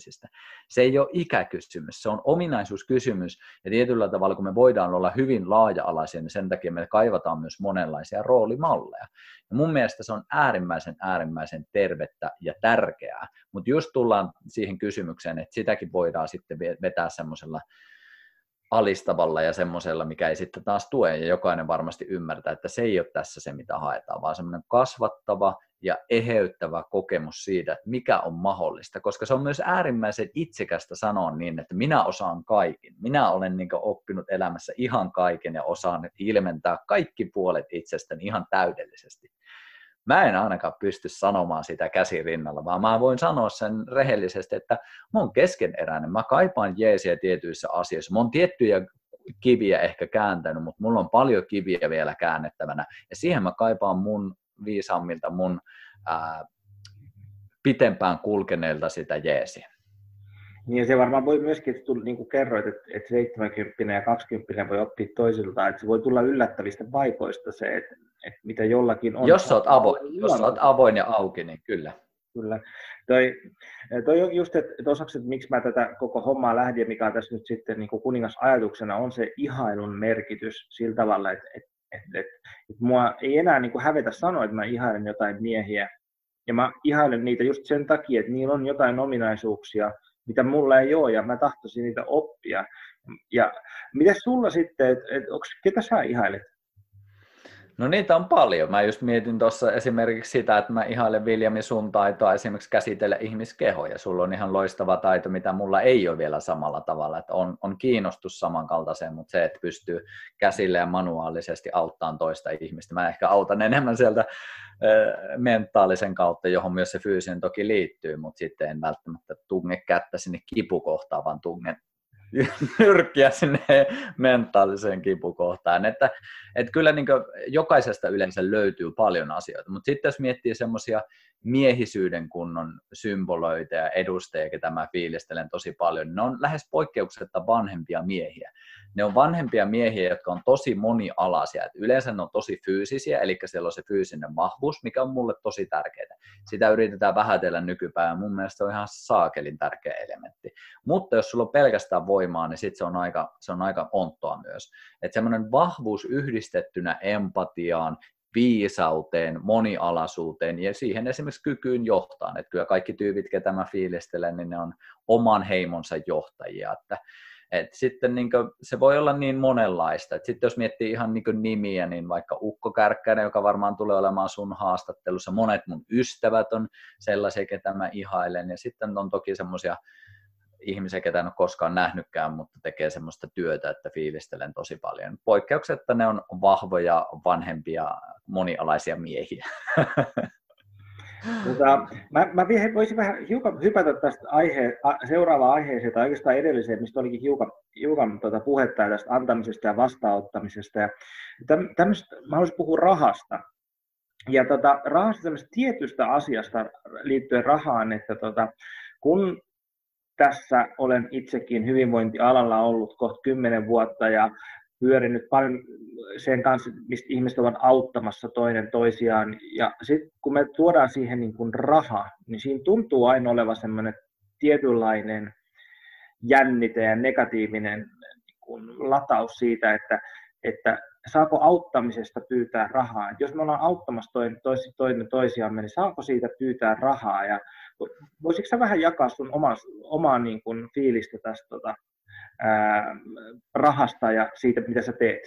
Se ei ole ikäkysymys, se on ominaisuuskysymys. Ja tietyllä tavalla, kun me voidaan olla hyvin laaja-alaisia, niin sen takia me kaivataan myös monenlaisia roolimalleja. Ja mun mielestä se on äärimmäisen, äärimmäisen tervettä ja tärkeää. Mutta just tullaan siihen kysymykseen, että sitäkin voidaan sitten vetää semmoisella alistavalla ja semmoisella, mikä ei sitten taas tue, ja jokainen varmasti ymmärtää, että se ei ole tässä se, mitä haetaan, vaan semmoinen kasvattava ja eheyttävä kokemus siitä, että mikä on mahdollista, koska se on myös äärimmäisen itsekästä sanoa niin, että minä osaan kaiken. Minä olen niin oppinut elämässä ihan kaiken ja osaan ilmentää kaikki puolet itsestäni ihan täydellisesti mä en ainakaan pysty sanomaan sitä käsirinnalla, vaan mä voin sanoa sen rehellisesti, että mä oon keskeneräinen, mä kaipaan jeesiä tietyissä asioissa, mä oon tiettyjä kiviä ehkä kääntänyt, mutta mulla on paljon kiviä vielä käännettävänä, ja siihen mä kaipaan mun viisaammilta, mun ää, pitempään kulkeneilta sitä jeesiä. Niin se varmaan voi myöskin, että niin kuin kerroit, että, että 70 ja 20 voi oppia toisiltaan, että se voi tulla yllättävistä vaipoista se, että, että mitä jollakin on. Jos olet avoin, jos olet avoin ja auki, niin kyllä. Kyllä. Toi, toi just, että, että osaksi, että miksi mä tätä koko hommaa lähdin, mikä on tässä nyt sitten niin kuningasajatuksena, on se ihailun merkitys sillä tavalla, että, että, Et, et, et mua ei enää niin kuin hävetä sanoa, että mä ihailen jotain miehiä. Ja mä ihailen niitä just sen takia, että niillä on jotain ominaisuuksia, mitä mulla ei ole, ja mä tahtoisin niitä oppia. Ja miten sulla sitten, että et, ketä sä ihailet? No niitä on paljon. Mä just mietin tuossa esimerkiksi sitä, että mä ihailen Viljami sun taitoa esimerkiksi käsitellä ihmiskehoja. Sulla on ihan loistava taito, mitä mulla ei ole vielä samalla tavalla. Että on, on kiinnostus samankaltaiseen, mutta se, että pystyy käsille ja manuaalisesti auttamaan toista ihmistä. Mä ehkä autan enemmän sieltä mentaalisen kautta, johon myös se fyysinen toki liittyy, mutta sitten en välttämättä tunge kättä sinne kipukohtaan, vaan tungen nyrkkiä sinne mentaaliseen kipukohtaan. Että, että kyllä niin jokaisesta yleensä löytyy paljon asioita, mutta sitten jos miettii semmoisia miehisyyden kunnon symboloita ja edustajia, ketä mä fiilistelen tosi paljon, ne on lähes poikkeuksetta vanhempia miehiä ne on vanhempia miehiä, jotka on tosi monialaisia. Et yleensä ne on tosi fyysisiä, eli siellä on se fyysinen vahvuus, mikä on mulle tosi tärkeää. Sitä yritetään vähätellä nykypäivänä. Mun mielestä se on ihan saakelin tärkeä elementti. Mutta jos sulla on pelkästään voimaa, niin sit se on aika, se on aika onttoa myös. Että semmoinen vahvuus yhdistettynä empatiaan, viisauteen, monialaisuuteen ja siihen esimerkiksi kykyyn johtaa. Että kyllä kaikki tyypit, ketä mä fiilistelen, niin ne on oman heimonsa johtajia. Että et sitten niin kuin, se voi olla niin monenlaista. Et sitten jos miettii ihan niin nimiä, niin vaikka Ukko Kärkkäinen, joka varmaan tulee olemaan sun haastattelussa, monet mun ystävät on sellaisia, ketä mä ihailen, ja sitten on toki semmoisia ihmisiä, ketä en ole koskaan nähnytkään, mutta tekee semmoista työtä, että fiilistelen tosi paljon. Poikkeuksetta ne on vahvoja, vanhempia, monialaisia miehiä. Mutta mä, mä voisin vähän hiukan hypätä tästä aihe, seuraavaan aiheeseen tai oikeastaan edelliseen, mistä olikin hiukan, hiukan tuota puhetta tästä antamisesta ja vastaanottamisesta. Ja tämmöistä, mä haluaisin puhua rahasta. Ja tota, rahasta tietystä asiasta liittyen rahaan, että tota, kun tässä olen itsekin hyvinvointialalla ollut kohta kymmenen vuotta ja pyörinyt paljon sen kanssa, mistä ihmiset ovat auttamassa toinen toisiaan. Ja sitten kun me tuodaan siihen niin kuin raha, niin siinä tuntuu aina olevan semmoinen tietynlainen jännite ja negatiivinen niin kuin lataus siitä, että, että saako auttamisesta pyytää rahaa. Et jos me ollaan auttamassa toinen, toinen toisiamme, niin saako siitä pyytää rahaa? Ja voisitko sä vähän jakaa sun omaa, omaa niin kuin fiilistä tästä tota, ää, rahasta ja siitä, mitä sä teet?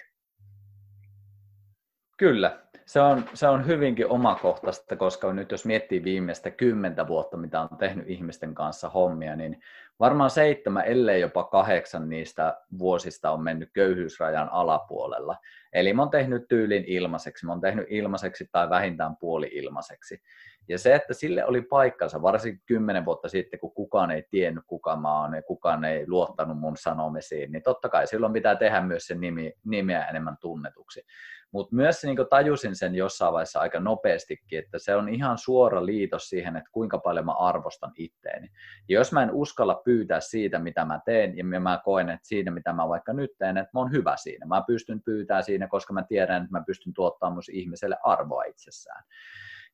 Kyllä, se on, se on hyvinkin omakohtaista, koska nyt jos miettii viimeistä kymmentä vuotta, mitä on tehnyt ihmisten kanssa hommia, niin varmaan seitsemän, ellei jopa kahdeksan niistä vuosista on mennyt köyhyysrajan alapuolella. Eli mä oon tehnyt tyylin ilmaiseksi, mä oon tehnyt ilmaiseksi tai vähintään puoli ilmaiseksi. Ja se, että sille oli paikkansa, varsinkin kymmenen vuotta sitten, kun kukaan ei tiennyt, kuka mä oon ja kukaan ei luottanut mun sanomisiin, niin totta kai silloin pitää tehdä myös sen nimi, nimeä enemmän tunnetuksi. Mutta myös niin tajusin sen jossain vaiheessa aika nopeastikin, että se on ihan suora liitos siihen, että kuinka paljon mä arvostan itteeni. Ja jos mä en uskalla pyytää siitä, mitä mä teen, ja mä koen, että siinä, mitä mä vaikka nyt teen, että mä oon hyvä siinä. Mä pystyn pyytämään siinä, koska mä tiedän, että mä pystyn tuottamaan myös ihmiselle arvoa itsessään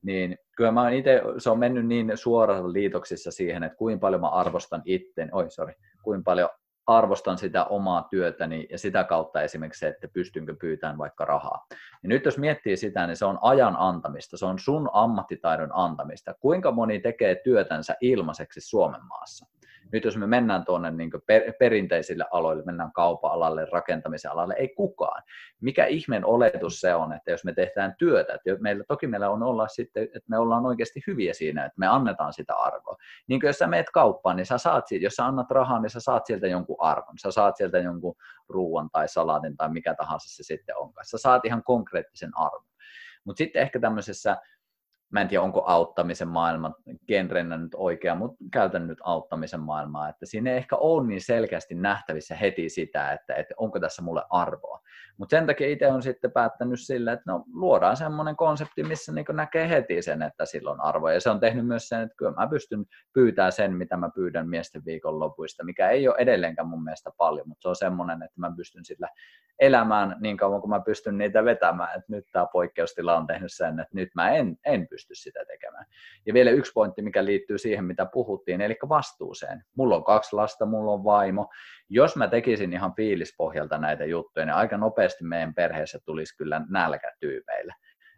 niin kyllä mä itse, se on mennyt niin suoraan liitoksissa siihen, että kuinka paljon mä arvostan itten, oi sorry, kuinka paljon arvostan sitä omaa työtäni ja sitä kautta esimerkiksi se, että pystynkö pyytämään vaikka rahaa. Ja nyt jos miettii sitä, niin se on ajan antamista, se on sun ammattitaidon antamista. Kuinka moni tekee työtänsä ilmaiseksi Suomen maassa? Nyt jos me mennään tuonne niin per, perinteisille aloille, mennään kaupa-alalle, rakentamisen alalle, ei kukaan. Mikä ihmen oletus se on, että jos me tehdään työtä, että meillä, toki meillä on olla sitten, että me ollaan oikeasti hyviä siinä, että me annetaan sitä arvoa. Niin kuin jos sä meet kauppaan, niin sä saat siitä, jos sä annat rahaa, niin sä saat sieltä jonkun arvon. Sä saat sieltä jonkun ruoan tai salaatin tai mikä tahansa se sitten onkaan. Sä saat ihan konkreettisen arvon. Mutta sitten ehkä tämmöisessä mä en tiedä onko auttamisen maailma genrenä nyt oikea, mutta käytän nyt auttamisen maailmaa, että siinä ei ehkä ole niin selkeästi nähtävissä heti sitä, että, että onko tässä mulle arvoa. Mutta sen takia itse on sitten päättänyt sillä, että no, luodaan semmoinen konsepti, missä niin näkee heti sen, että sillä on arvoa. Ja se on tehnyt myös sen, että kyllä mä pystyn pyytämään sen, mitä mä pyydän miesten viikonlopuista, mikä ei ole edelleenkään mun mielestä paljon, mutta se on semmoinen, että mä pystyn sillä elämään niin kauan, kun mä pystyn niitä vetämään. Että nyt tämä poikkeustila on tehnyt sen, että nyt mä en, en pysty sitä tekemään. Ja vielä yksi pointti, mikä liittyy siihen, mitä puhuttiin, eli vastuuseen. Mulla on kaksi lasta, mulla on vaimo. Jos mä tekisin ihan fiilispohjalta näitä juttuja, niin aika nopeasti meidän perheessä tulisi kyllä nälkätyypeille.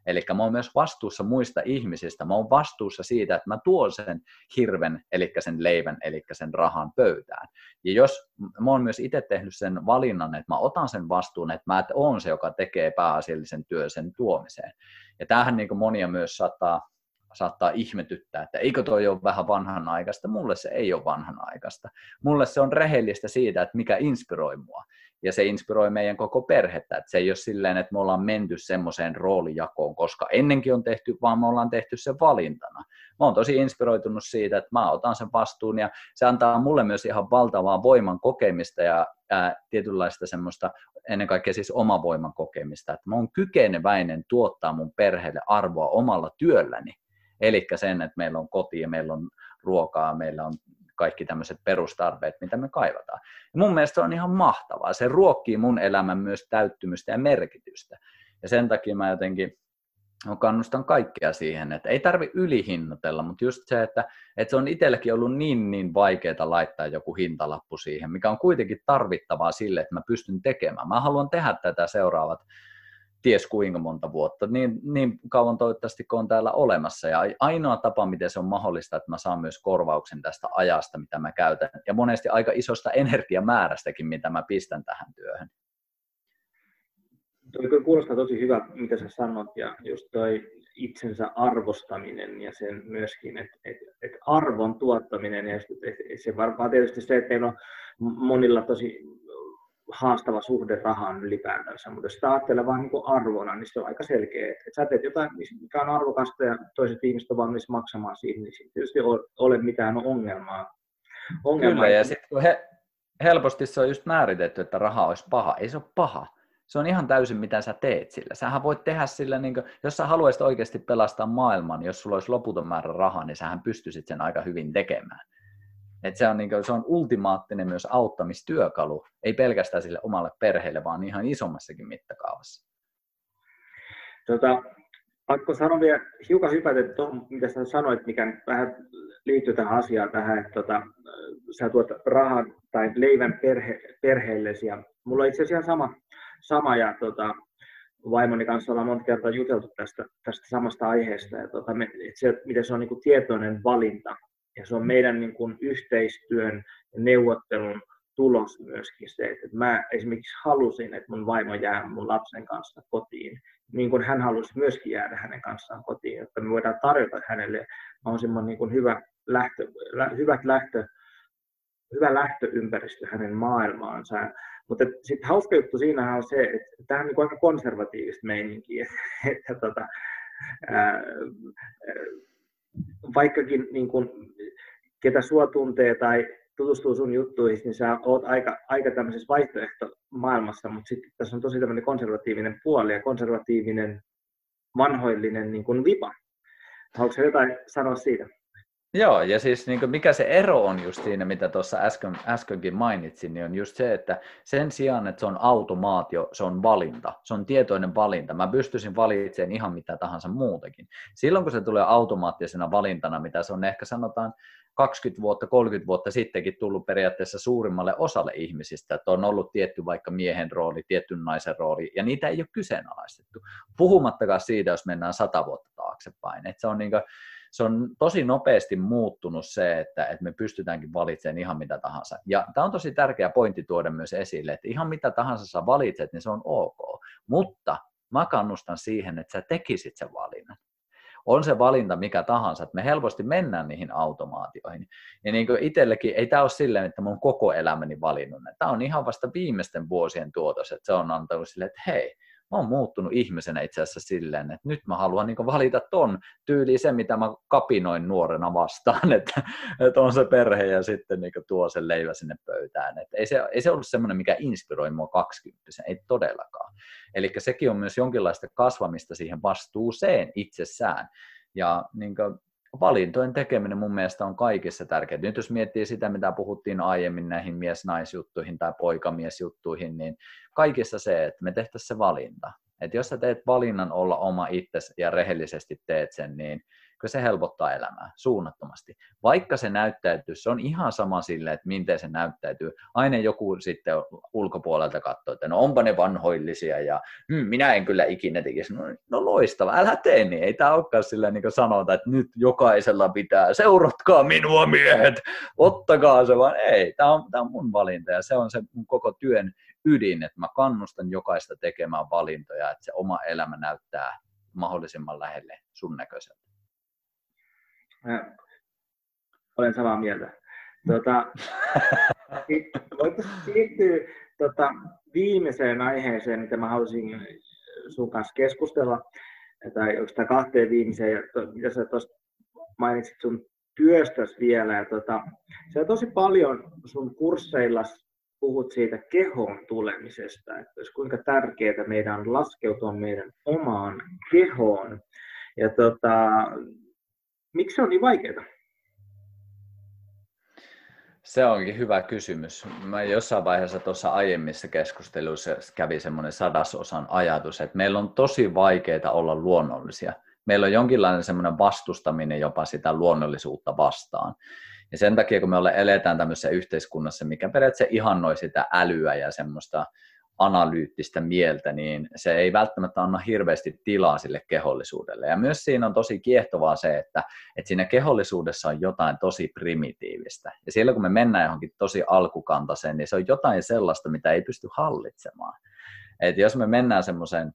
Eli mä oon myös vastuussa muista ihmisistä. Mä oon vastuussa siitä, että mä tuon sen hirven, eli sen leivän, eli sen rahan pöytään. Ja jos mä oon myös itse tehnyt sen valinnan, että mä otan sen vastuun, että mä oon se, joka tekee pääasiallisen työn sen tuomiseen. Ja tämähän niin monia myös saattaa saattaa ihmetyttää, että eikö toi ole vähän vanhanaikaista. Mulle se ei ole vanhanaikaista. Mulle se on rehellistä siitä, että mikä inspiroi mua. Ja se inspiroi meidän koko perhettä. Että se ei ole silleen, että me ollaan menty semmoiseen roolijakoon, koska ennenkin on tehty, vaan me ollaan tehty se valintana. Mä oon tosi inspiroitunut siitä, että mä otan sen vastuun ja se antaa mulle myös ihan valtavaa voiman kokemista ja ää, tietynlaista semmoista ennen kaikkea siis oma voiman kokemista, että mä oon kykeneväinen tuottaa mun perheelle arvoa omalla työlläni Eli sen, että meillä on koti ja meillä on ruokaa, meillä on kaikki tämmöiset perustarpeet, mitä me kaivataan. Ja mun mielestä se on ihan mahtavaa. Se ruokkii mun elämän myös täyttymystä ja merkitystä. Ja sen takia mä jotenkin mä kannustan kaikkea siihen, että ei tarvi ylihinnotella, mutta just se, että, että se on itselläkin ollut niin, niin vaikeaa laittaa joku hintalappu siihen, mikä on kuitenkin tarvittavaa sille, että mä pystyn tekemään. Mä haluan tehdä tätä seuraavat ties kuinka monta vuotta, niin, niin kauan toivottavasti kun on täällä olemassa. Ja ainoa tapa, miten se on mahdollista, että mä saan myös korvauksen tästä ajasta, mitä mä käytän, ja monesti aika isosta energiamäärästäkin, mitä mä pistän tähän työhön. Tuo kuulostaa tosi hyvä, mitä sä sanot, ja just toi itsensä arvostaminen ja sen myöskin, että et, et arvon tuottaminen, ja se varmaan tietysti se, että meillä on monilla tosi haastava suhde rahaan ylipäätänsä, mutta jos sitä ajattelee vaan niin arvona, niin se on aika selkeä. Että sä teet jotain, mikä on arvokasta ja toiset ihmiset on valmis maksamaan siihen, niin sitten tietysti ole mitään ongelmaa. ongelmaa. Kyllä, ja sitten kun he, helposti se on just määritetty, että raha olisi paha. Ei se ole paha. Se on ihan täysin, mitä sä teet sillä. Sähän voit tehdä sillä, niin kuin, jos sä haluaisit oikeasti pelastaa maailman, jos sulla olisi loputon määrä rahaa, niin sähän pystyisit sen aika hyvin tekemään. Et se, on niin kuin, se on ultimaattinen myös auttamistyökalu, ei pelkästään sille omalle perheelle, vaan ihan isommassakin mittakaavassa. Tota, pakko sanoa vielä hiukan hypätä tuohon, mitä sä sanoit, mikä vähän liittyy tähän asiaan, tähän, että tota, sä tuot rahan tai leivän perhe, perheellesi. Ja mulla on itse asiassa sama, sama ja tota, vaimoni kanssa ollaan monta kertaa juteltu tästä, tästä samasta aiheesta, ja tota, me, että se, miten se on niin kuin tietoinen valinta, ja se on meidän niin kuin yhteistyön ja neuvottelun tulos myöskin se, että mä esimerkiksi halusin, että mun vaimo jää mun lapsen kanssa kotiin, niin kuin hän halusi myöskin jäädä hänen kanssaan kotiin, jotta me voidaan tarjota hänelle mahdollisimman niin kuin hyvä lähtö, lä, hyvät lähtö, hyvä lähtöympäristö hänen maailmaansa. Mutta sitten hauska juttu siinä on se, että tämä on niin aika konservatiivista meininkiä, että, että tota, ää, vaikkakin niin kuin, ketä sua tuntee tai tutustuu sun juttuihin, niin sä oot aika, aika tämmöisessä vaihtoehtomaailmassa, mutta sitten tässä on tosi tämmöinen konservatiivinen puoli ja konservatiivinen vanhoillinen niin kuin vipa. Haluatko jotain sanoa siitä? Joo, ja siis niin mikä se ero on just siinä, mitä tuossa äsken, äskenkin mainitsin, niin on just se, että sen sijaan, että se on automaatio, se on valinta, se on tietoinen valinta. Mä pystyisin valitsemaan ihan mitä tahansa muutakin. Silloin kun se tulee automaattisena valintana, mitä se on ehkä sanotaan 20 vuotta, 30 vuotta sittenkin tullut periaatteessa suurimmalle osalle ihmisistä, että on ollut tietty vaikka miehen rooli, tietty naisen rooli, ja niitä ei ole kyseenalaistettu. Puhumattakaan siitä, jos mennään sata vuotta taaksepäin. Että se on niin kuin, se on tosi nopeasti muuttunut se, että, että me pystytäänkin valitsemaan ihan mitä tahansa. Ja tämä on tosi tärkeä pointti tuoda myös esille, että ihan mitä tahansa sä valitset, niin se on ok. Mutta mä kannustan siihen, että sä tekisit sen valinnan. On se valinta mikä tahansa, että me helposti mennään niihin automaatioihin. Ja niin kuin itsellekin, ei tämä ole silleen, että mä oon koko elämäni valinnut. Tämä on ihan vasta viimeisten vuosien tuotos, että se on antanut silleen, että hei, mä oon muuttunut ihmisenä itse asiassa silleen, että nyt mä haluan niin valita ton tyyliin se, mitä mä kapinoin nuorena vastaan, että, että on se perhe ja sitten niin tuo sen leivä sinne pöytään. Että ei, se, ei se ollut semmoinen, mikä inspiroi mua 20 ei todellakaan. Eli sekin on myös jonkinlaista kasvamista siihen vastuuseen itsessään. Ja niin kuin, valintojen tekeminen mun mielestä on kaikissa tärkeää. Nyt jos miettii sitä, mitä puhuttiin aiemmin näihin mies-naisjuttuihin tai poikamiesjuttuihin, niin kaikissa se, että me tehtäisiin se valinta. Et jos sä teet valinnan olla oma itsesi ja rehellisesti teet sen, niin kyllä se helpottaa elämää suunnattomasti. Vaikka se näyttäytyy, se on ihan sama sille, että miten se näyttäytyy. Aina joku sitten ulkopuolelta katsoo, että no onpa ne vanhoillisia ja hm, minä en kyllä ikinä tekisi. No, no loistava, älä tee niin. Ei tämä olekaan sillä niin sanota, että nyt jokaisella pitää, seuratkaa minua miehet, ottakaa se, vaan ei, tämä on, tämä on mun valinta ja se on se mun koko työn ydin, että mä kannustan jokaista tekemään valintoja, että se oma elämä näyttää mahdollisimman lähelle sun näköiseltä. Olen samaa mieltä. Tuota, Voitaisiin siirtyä tuota, viimeiseen aiheeseen, mitä mä haluaisin sun kanssa keskustella, tai oikeastaan kahteen viimeiseen, mitä sä tuossa mainitsit sun työstäsi vielä. Ja tuota, se on tosi paljon sun kursseilla puhut siitä kehoon tulemisesta, että olisi kuinka tärkeää meidän on laskeutua meidän omaan kehoon. Ja tota, miksi se on niin vaikeaa? Se onkin hyvä kysymys. Mä jossain vaiheessa tuossa aiemmissa keskusteluissa kävi semmoinen sadasosan ajatus, että meillä on tosi vaikeaa olla luonnollisia. Meillä on jonkinlainen semmoinen vastustaminen jopa sitä luonnollisuutta vastaan. Ja sen takia, kun me eletään tämmöisessä yhteiskunnassa, mikä periaatteessa ihannoi sitä älyä ja semmoista analyyttistä mieltä, niin se ei välttämättä anna hirveästi tilaa sille kehollisuudelle. Ja myös siinä on tosi kiehtovaa se, että, että siinä kehollisuudessa on jotain tosi primitiivistä. Ja siellä kun me mennään johonkin tosi alkukantaiseen, niin se on jotain sellaista, mitä ei pysty hallitsemaan. Et jos me mennään semmoiseen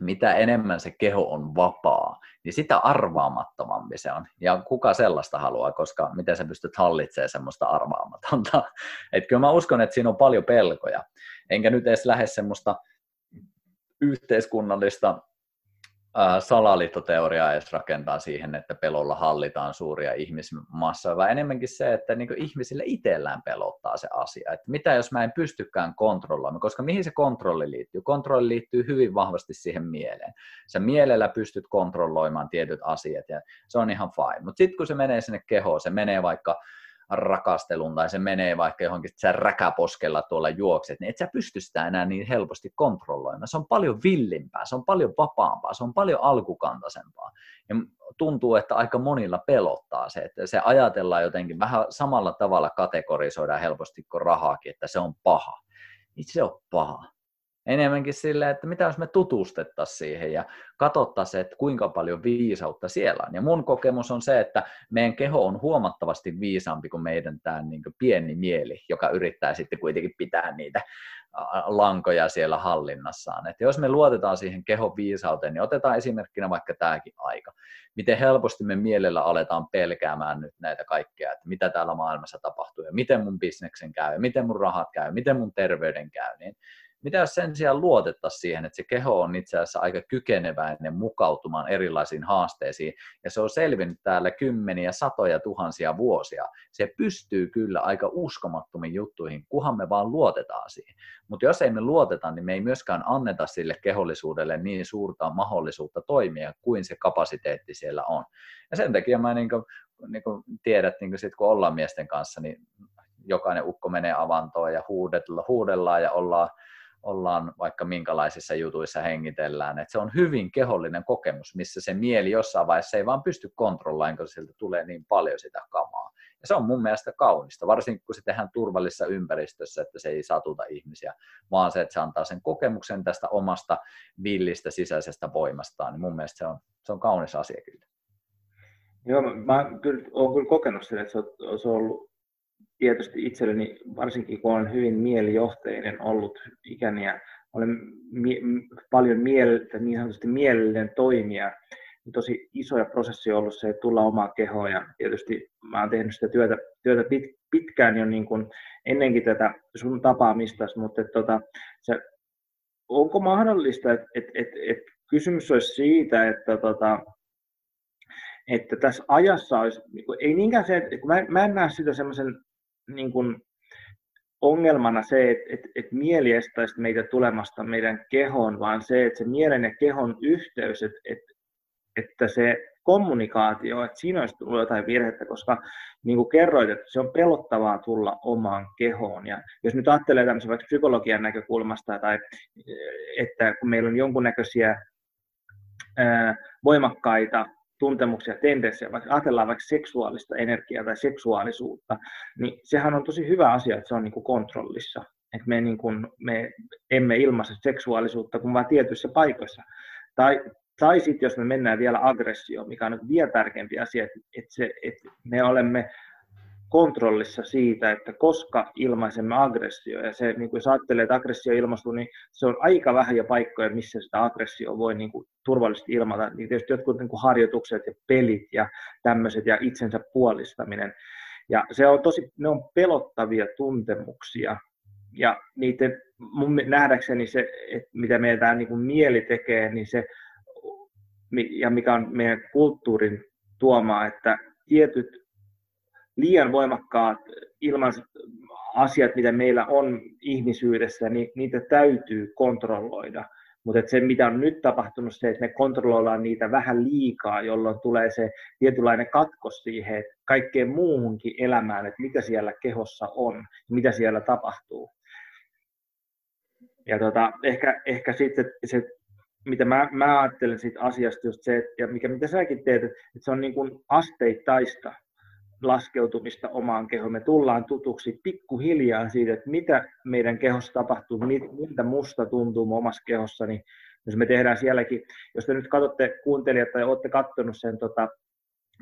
mitä enemmän se keho on vapaa, niin sitä arvaamattomampi se on. Ja kuka sellaista haluaa, koska miten sä pystyt hallitsemaan semmoista arvaamatonta. Et kyllä mä uskon, että siinä on paljon pelkoja. Enkä nyt edes lähde semmoista yhteiskunnallista salaliittoteoriaa edes rakentaa siihen, että pelolla hallitaan suuria ihmismassoja, vaan enemmänkin se, että niin ihmisille itsellään pelottaa se asia, että mitä jos mä en pystykään kontrolloimaan, koska mihin se kontrolli liittyy? Kontrolli liittyy hyvin vahvasti siihen mieleen. Sä mielellä pystyt kontrolloimaan tietyt asiat ja se on ihan fine, mutta sitten kun se menee sinne kehoon, se menee vaikka rakastelun tai se menee vaikka johonkin, että sä räkäposkella tuolla juokset, niin et sä pysty sitä enää niin helposti kontrolloimaan. Se on paljon villimpää, se on paljon vapaampaa, se on paljon alkukantaisempaa. Ja tuntuu, että aika monilla pelottaa se, että se ajatellaan jotenkin vähän samalla tavalla kategorisoidaan helposti kuin rahaakin, että se on paha. Niin se on paha enemmänkin silleen, että mitä jos me tutustettaisiin siihen ja katsottaisiin, että kuinka paljon viisautta siellä on. Ja mun kokemus on se, että meidän keho on huomattavasti viisaampi kuin meidän tämä niin kuin pieni mieli, joka yrittää sitten kuitenkin pitää niitä lankoja siellä hallinnassaan. Että jos me luotetaan siihen kehon viisauteen, niin otetaan esimerkkinä vaikka tämäkin aika. Miten helposti me mielellä aletaan pelkäämään nyt näitä kaikkea, että mitä täällä maailmassa tapahtuu ja miten mun bisneksen käy, miten mun rahat käy, miten mun terveyden käy, niin mitä jos sen sijaan luotettaisiin siihen, että se keho on itse asiassa aika kykeneväinen mukautumaan erilaisiin haasteisiin, ja se on selvinnyt täällä kymmeniä, satoja, tuhansia vuosia. Se pystyy kyllä aika uskomattomiin juttuihin, kuhan me vaan luotetaan siihen. Mutta jos ei me luoteta, niin me ei myöskään anneta sille kehollisuudelle niin suurta mahdollisuutta toimia kuin se kapasiteetti siellä on. Ja sen takia mä niin kuin, niin kuin tiedät, niin kuin sit, kun ollaan miesten kanssa, niin jokainen ukko menee avantoon ja huudellaan ja ollaan ollaan vaikka minkälaisissa jutuissa hengitellään. Et se on hyvin kehollinen kokemus, missä se mieli jossain vaiheessa ei vaan pysty kontrolloimaan, kun sieltä tulee niin paljon sitä kamaa. Ja se on mun mielestä kaunista, varsinkin kun se tehdään turvallisessa ympäristössä, että se ei satuta ihmisiä, vaan se, että se antaa sen kokemuksen tästä omasta villistä sisäisestä voimastaan, niin mun mielestä se on, se on kaunis asia kyllä. Joo, mä kyllä, olen kyllä kokenut sen, että se on, se on ollut tietysti itselleni, varsinkin kun olen hyvin mielijohteinen ollut ikäni ja olen mie- paljon miel- niin sanotusti mielellinen toimija, niin tosi isoja prosessi on ollut se, että tulla omaa kehoa ja tietysti mä olen tehnyt sitä työtä, työtä pit- pitkään jo niin kuin ennenkin tätä sun tapaamista, mutta että tota, se, onko mahdollista, että et, et, et kysymys olisi siitä, että tota, että tässä ajassa olisi, niin ei niinkään se, että mä, mä en näe sitä semmoisen niin kuin ongelmana se, että, että, että mieli estäisi meitä tulemasta meidän kehoon, vaan se, että se mielen ja kehon yhteys, että, että, että se kommunikaatio, että siinä olisi tullut jotain virhettä, koska niin kuin kerroit, että se on pelottavaa tulla omaan kehoon. Ja jos nyt ajattelee tämmöisen vaikka psykologian näkökulmasta, tai että kun meillä on jonkunnäköisiä ää, voimakkaita tuntemuksia, tendenssejä, vaikka ajatellaan vaikka seksuaalista energiaa tai seksuaalisuutta, niin sehän on tosi hyvä asia, että se on niin kuin kontrollissa. Että me, niin kuin, me emme ilmaise seksuaalisuutta kuin vain tietyissä paikoissa. Tai, tai sitten jos me mennään vielä aggressioon, mikä on vielä tärkeämpi asia, että, että, se, että me olemme kontrollissa siitä, että koska ilmaisemme aggressio, ja se, niin kuin jos ajattelee, että aggressio ilmaistuu, niin se on aika vähän ja paikkoja, missä sitä aggressio voi niin kuin, turvallisesti ilmata. Niin tietysti jotkut niin kuin harjoitukset ja pelit ja tämmöiset ja itsensä puolistaminen. Ja se on tosi, ne on pelottavia tuntemuksia, ja niiden, mun nähdäkseni se, että mitä meidän niin kuin mieli tekee, niin se, ja mikä on meidän kulttuurin tuomaa, että tietyt liian voimakkaat ilman asiat, mitä meillä on ihmisyydessä, niin niitä täytyy kontrolloida. Mutta se, mitä on nyt tapahtunut, se, että me kontrolloidaan niitä vähän liikaa, jolloin tulee se tietynlainen katkos siihen, että kaikkeen muuhunkin elämään, että mitä siellä kehossa on, mitä siellä tapahtuu. Ja tota, ehkä, ehkä sitten se, mitä mä, mä ajattelen siitä asiasta, just se, ja mikä, mitä säkin teet, että se on niin kuin asteittaista laskeutumista omaan kehoon. Me tullaan tutuksi pikkuhiljaa siitä, että mitä meidän kehossa tapahtuu, miltä musta tuntuu omassa kehossa, niin jos me tehdään sielläkin, jos te nyt katsotte kuuntelijat tai olette katsonut sen tota,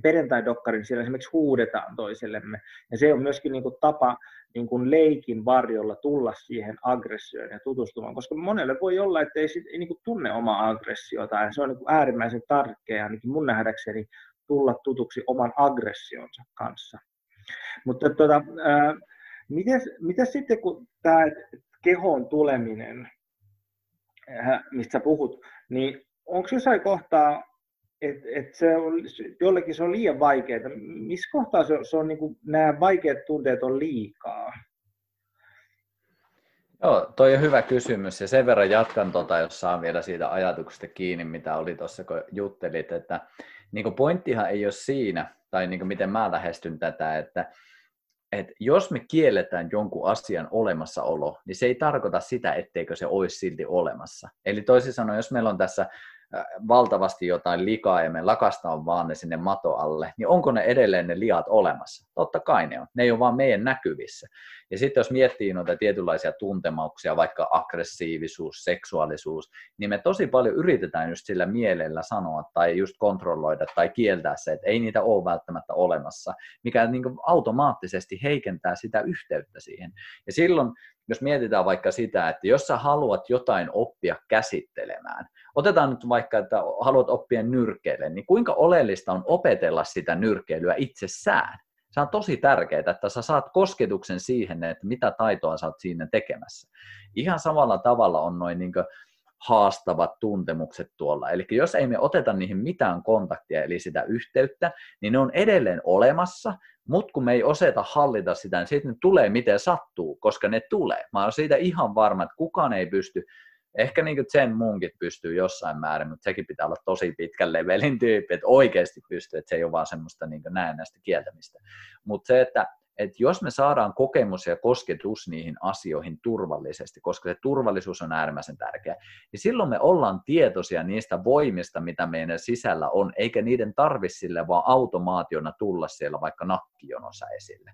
perjantai-dokkarin, siellä esimerkiksi huudetaan toisellemme. Ja se on myöskin niin kuin tapa niin kuin leikin varjolla tulla siihen aggressioon ja tutustumaan, koska monelle voi olla, että ei, sit, ei niin kuin tunne omaa aggressiota, ja se on niin kuin äärimmäisen tärkeää, ainakin mun nähdäkseni, tulla tutuksi oman aggressionsa kanssa. Mutta tuota, miten sitten kun tämä kehoon tuleminen, mistä puhut, niin onko jossain kohtaa, että et se on, jollekin se on liian vaikeaa. Missä kohtaa se se on niin kuin, nämä vaikeat tunteet on liikaa? Joo, toi on hyvä kysymys ja sen verran jatkan tota, jos saan vielä siitä ajatuksesta kiinni, mitä oli tuossa, kun juttelit, että niin pointtihan ei ole siinä, tai niin miten mä lähestyn tätä, että, että jos me kielletään jonkun asian olemassaolo, niin se ei tarkoita sitä, etteikö se olisi silti olemassa. Eli toisin sanoen, jos meillä on tässä valtavasti jotain likaa ja me lakastaa vaan ne sinne mato alle, niin onko ne edelleen ne liat olemassa? Totta kai ne on. Ne ei ole vaan meidän näkyvissä. Ja sitten jos miettii noita tietynlaisia tuntemuksia, vaikka aggressiivisuus, seksuaalisuus, niin me tosi paljon yritetään just sillä mielellä sanoa tai just kontrolloida tai kieltää se, että ei niitä ole välttämättä olemassa, mikä niin automaattisesti heikentää sitä yhteyttä siihen. Ja silloin jos mietitään vaikka sitä, että jos sä haluat jotain oppia käsittelemään, otetaan nyt vaikka, että haluat oppia nyrkkeille, niin kuinka oleellista on opetella sitä nyrkkeilyä itsessään? Se on tosi tärkeää, että sä saat kosketuksen siihen, että mitä taitoa sä oot siinä tekemässä. Ihan samalla tavalla on noin niin haastavat tuntemukset tuolla. Eli jos ei me oteta niihin mitään kontaktia, eli sitä yhteyttä, niin ne on edelleen olemassa, mutta kun me ei oseta hallita sitä, niin sitten ne tulee miten sattuu, koska ne tulee. Mä oon siitä ihan varma, että kukaan ei pysty, ehkä niin kuin sen munkit pystyy jossain määrin, mutta sekin pitää olla tosi pitkän levelin tyyppi, että oikeasti pystyy, että se ei ole vaan semmoista niin näennäistä kieltämistä. Mutta se, että että jos me saadaan kokemus ja kosketus niihin asioihin turvallisesti, koska se turvallisuus on äärimmäisen tärkeä, niin silloin me ollaan tietoisia niistä voimista, mitä meidän sisällä on, eikä niiden tarvitse sille vaan automaationa tulla siellä vaikka nakkijonossa esille.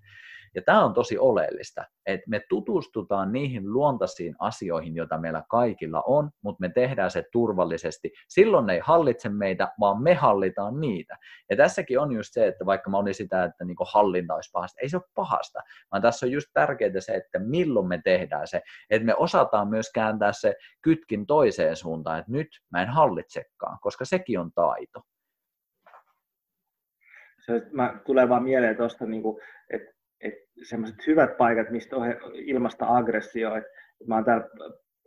Ja tämä on tosi oleellista, että me tutustutaan niihin luontaisiin asioihin, joita meillä kaikilla on, mutta me tehdään se turvallisesti. Silloin ne ei hallitse meitä, vaan me hallitaan niitä. Ja tässäkin on just se, että vaikka mä olin sitä, että niin hallinta olisi pahasta, ei se ole pahasta, vaan tässä on just tärkeää se, että milloin me tehdään se, että me osataan myös kääntää se kytkin toiseen suuntaan, että nyt mä en hallitsekaan, koska sekin on taito se mä tulee vaan mieleen tuosta, niin että semmoiset hyvät paikat, mistä on ilmasta aggressioa. Et mä oon täällä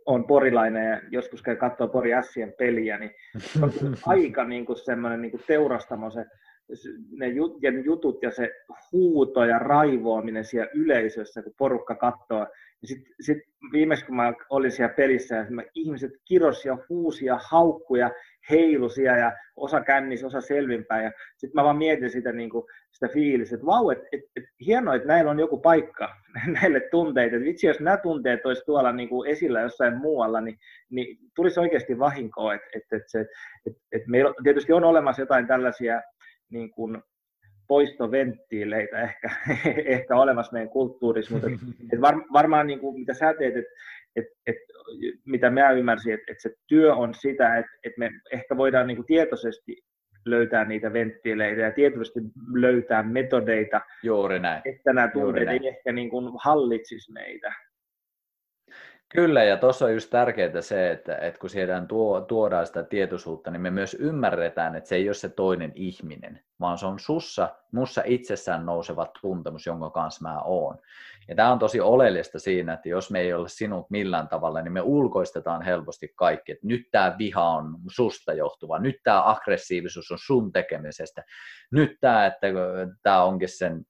on porilainen ja joskus käy katsoa Pori Sien peliä, niin on aika niin kuin semmoinen niin kuin teurastamo se, ne jutut ja se huuto ja raivoaminen siellä yleisössä, kun porukka katsoo. Sitten sit viimeksi kun mä olin siellä pelissä, mä ihmiset kirosia, huusia, haukkuja, heilusia ja osa kännissä, osa selvinpäin. Ja sitten mä vaan mietin sitä, niin kuin, sitä fiilistä, että vau, että et, et, hienoa, että näillä on joku paikka näille tunteille. Että vitsi, jos nämä tunteet olisi tuolla niin kuin esillä jossain muualla, niin, niin tulisi oikeasti vahinkoa. Että et, et se, et, et meillä tietysti on olemassa jotain tällaisia niin kuin, poistoventtiileitä ehkä, ehkä olemassa meidän kulttuurissa, mutta et, et var, varmaan niin kuin, mitä sä teet, että et, et, mitä mä ymmärsin, että et se työ on sitä, että et me ehkä voidaan niin kuin tietoisesti löytää niitä venttiileitä ja tietoisesti löytää metodeita, Juuri näin. että nämä tunteet ei ehkä niin kuin hallitsisi meitä. Kyllä, ja tuossa on just tärkeää se, että, että kun sieltä tuo, tuodaan sitä tietoisuutta, niin me myös ymmärretään, että se ei ole se toinen ihminen, vaan se on sussa, mussa itsessään nouseva tuntemus, jonka kanssa mä oon. Ja tämä on tosi oleellista siinä, että jos me ei ole sinut millään tavalla, niin me ulkoistetaan helposti kaikki, että nyt tämä viha on susta johtuva, nyt tämä aggressiivisuus on sun tekemisestä, nyt tämä, että tämä onkin sen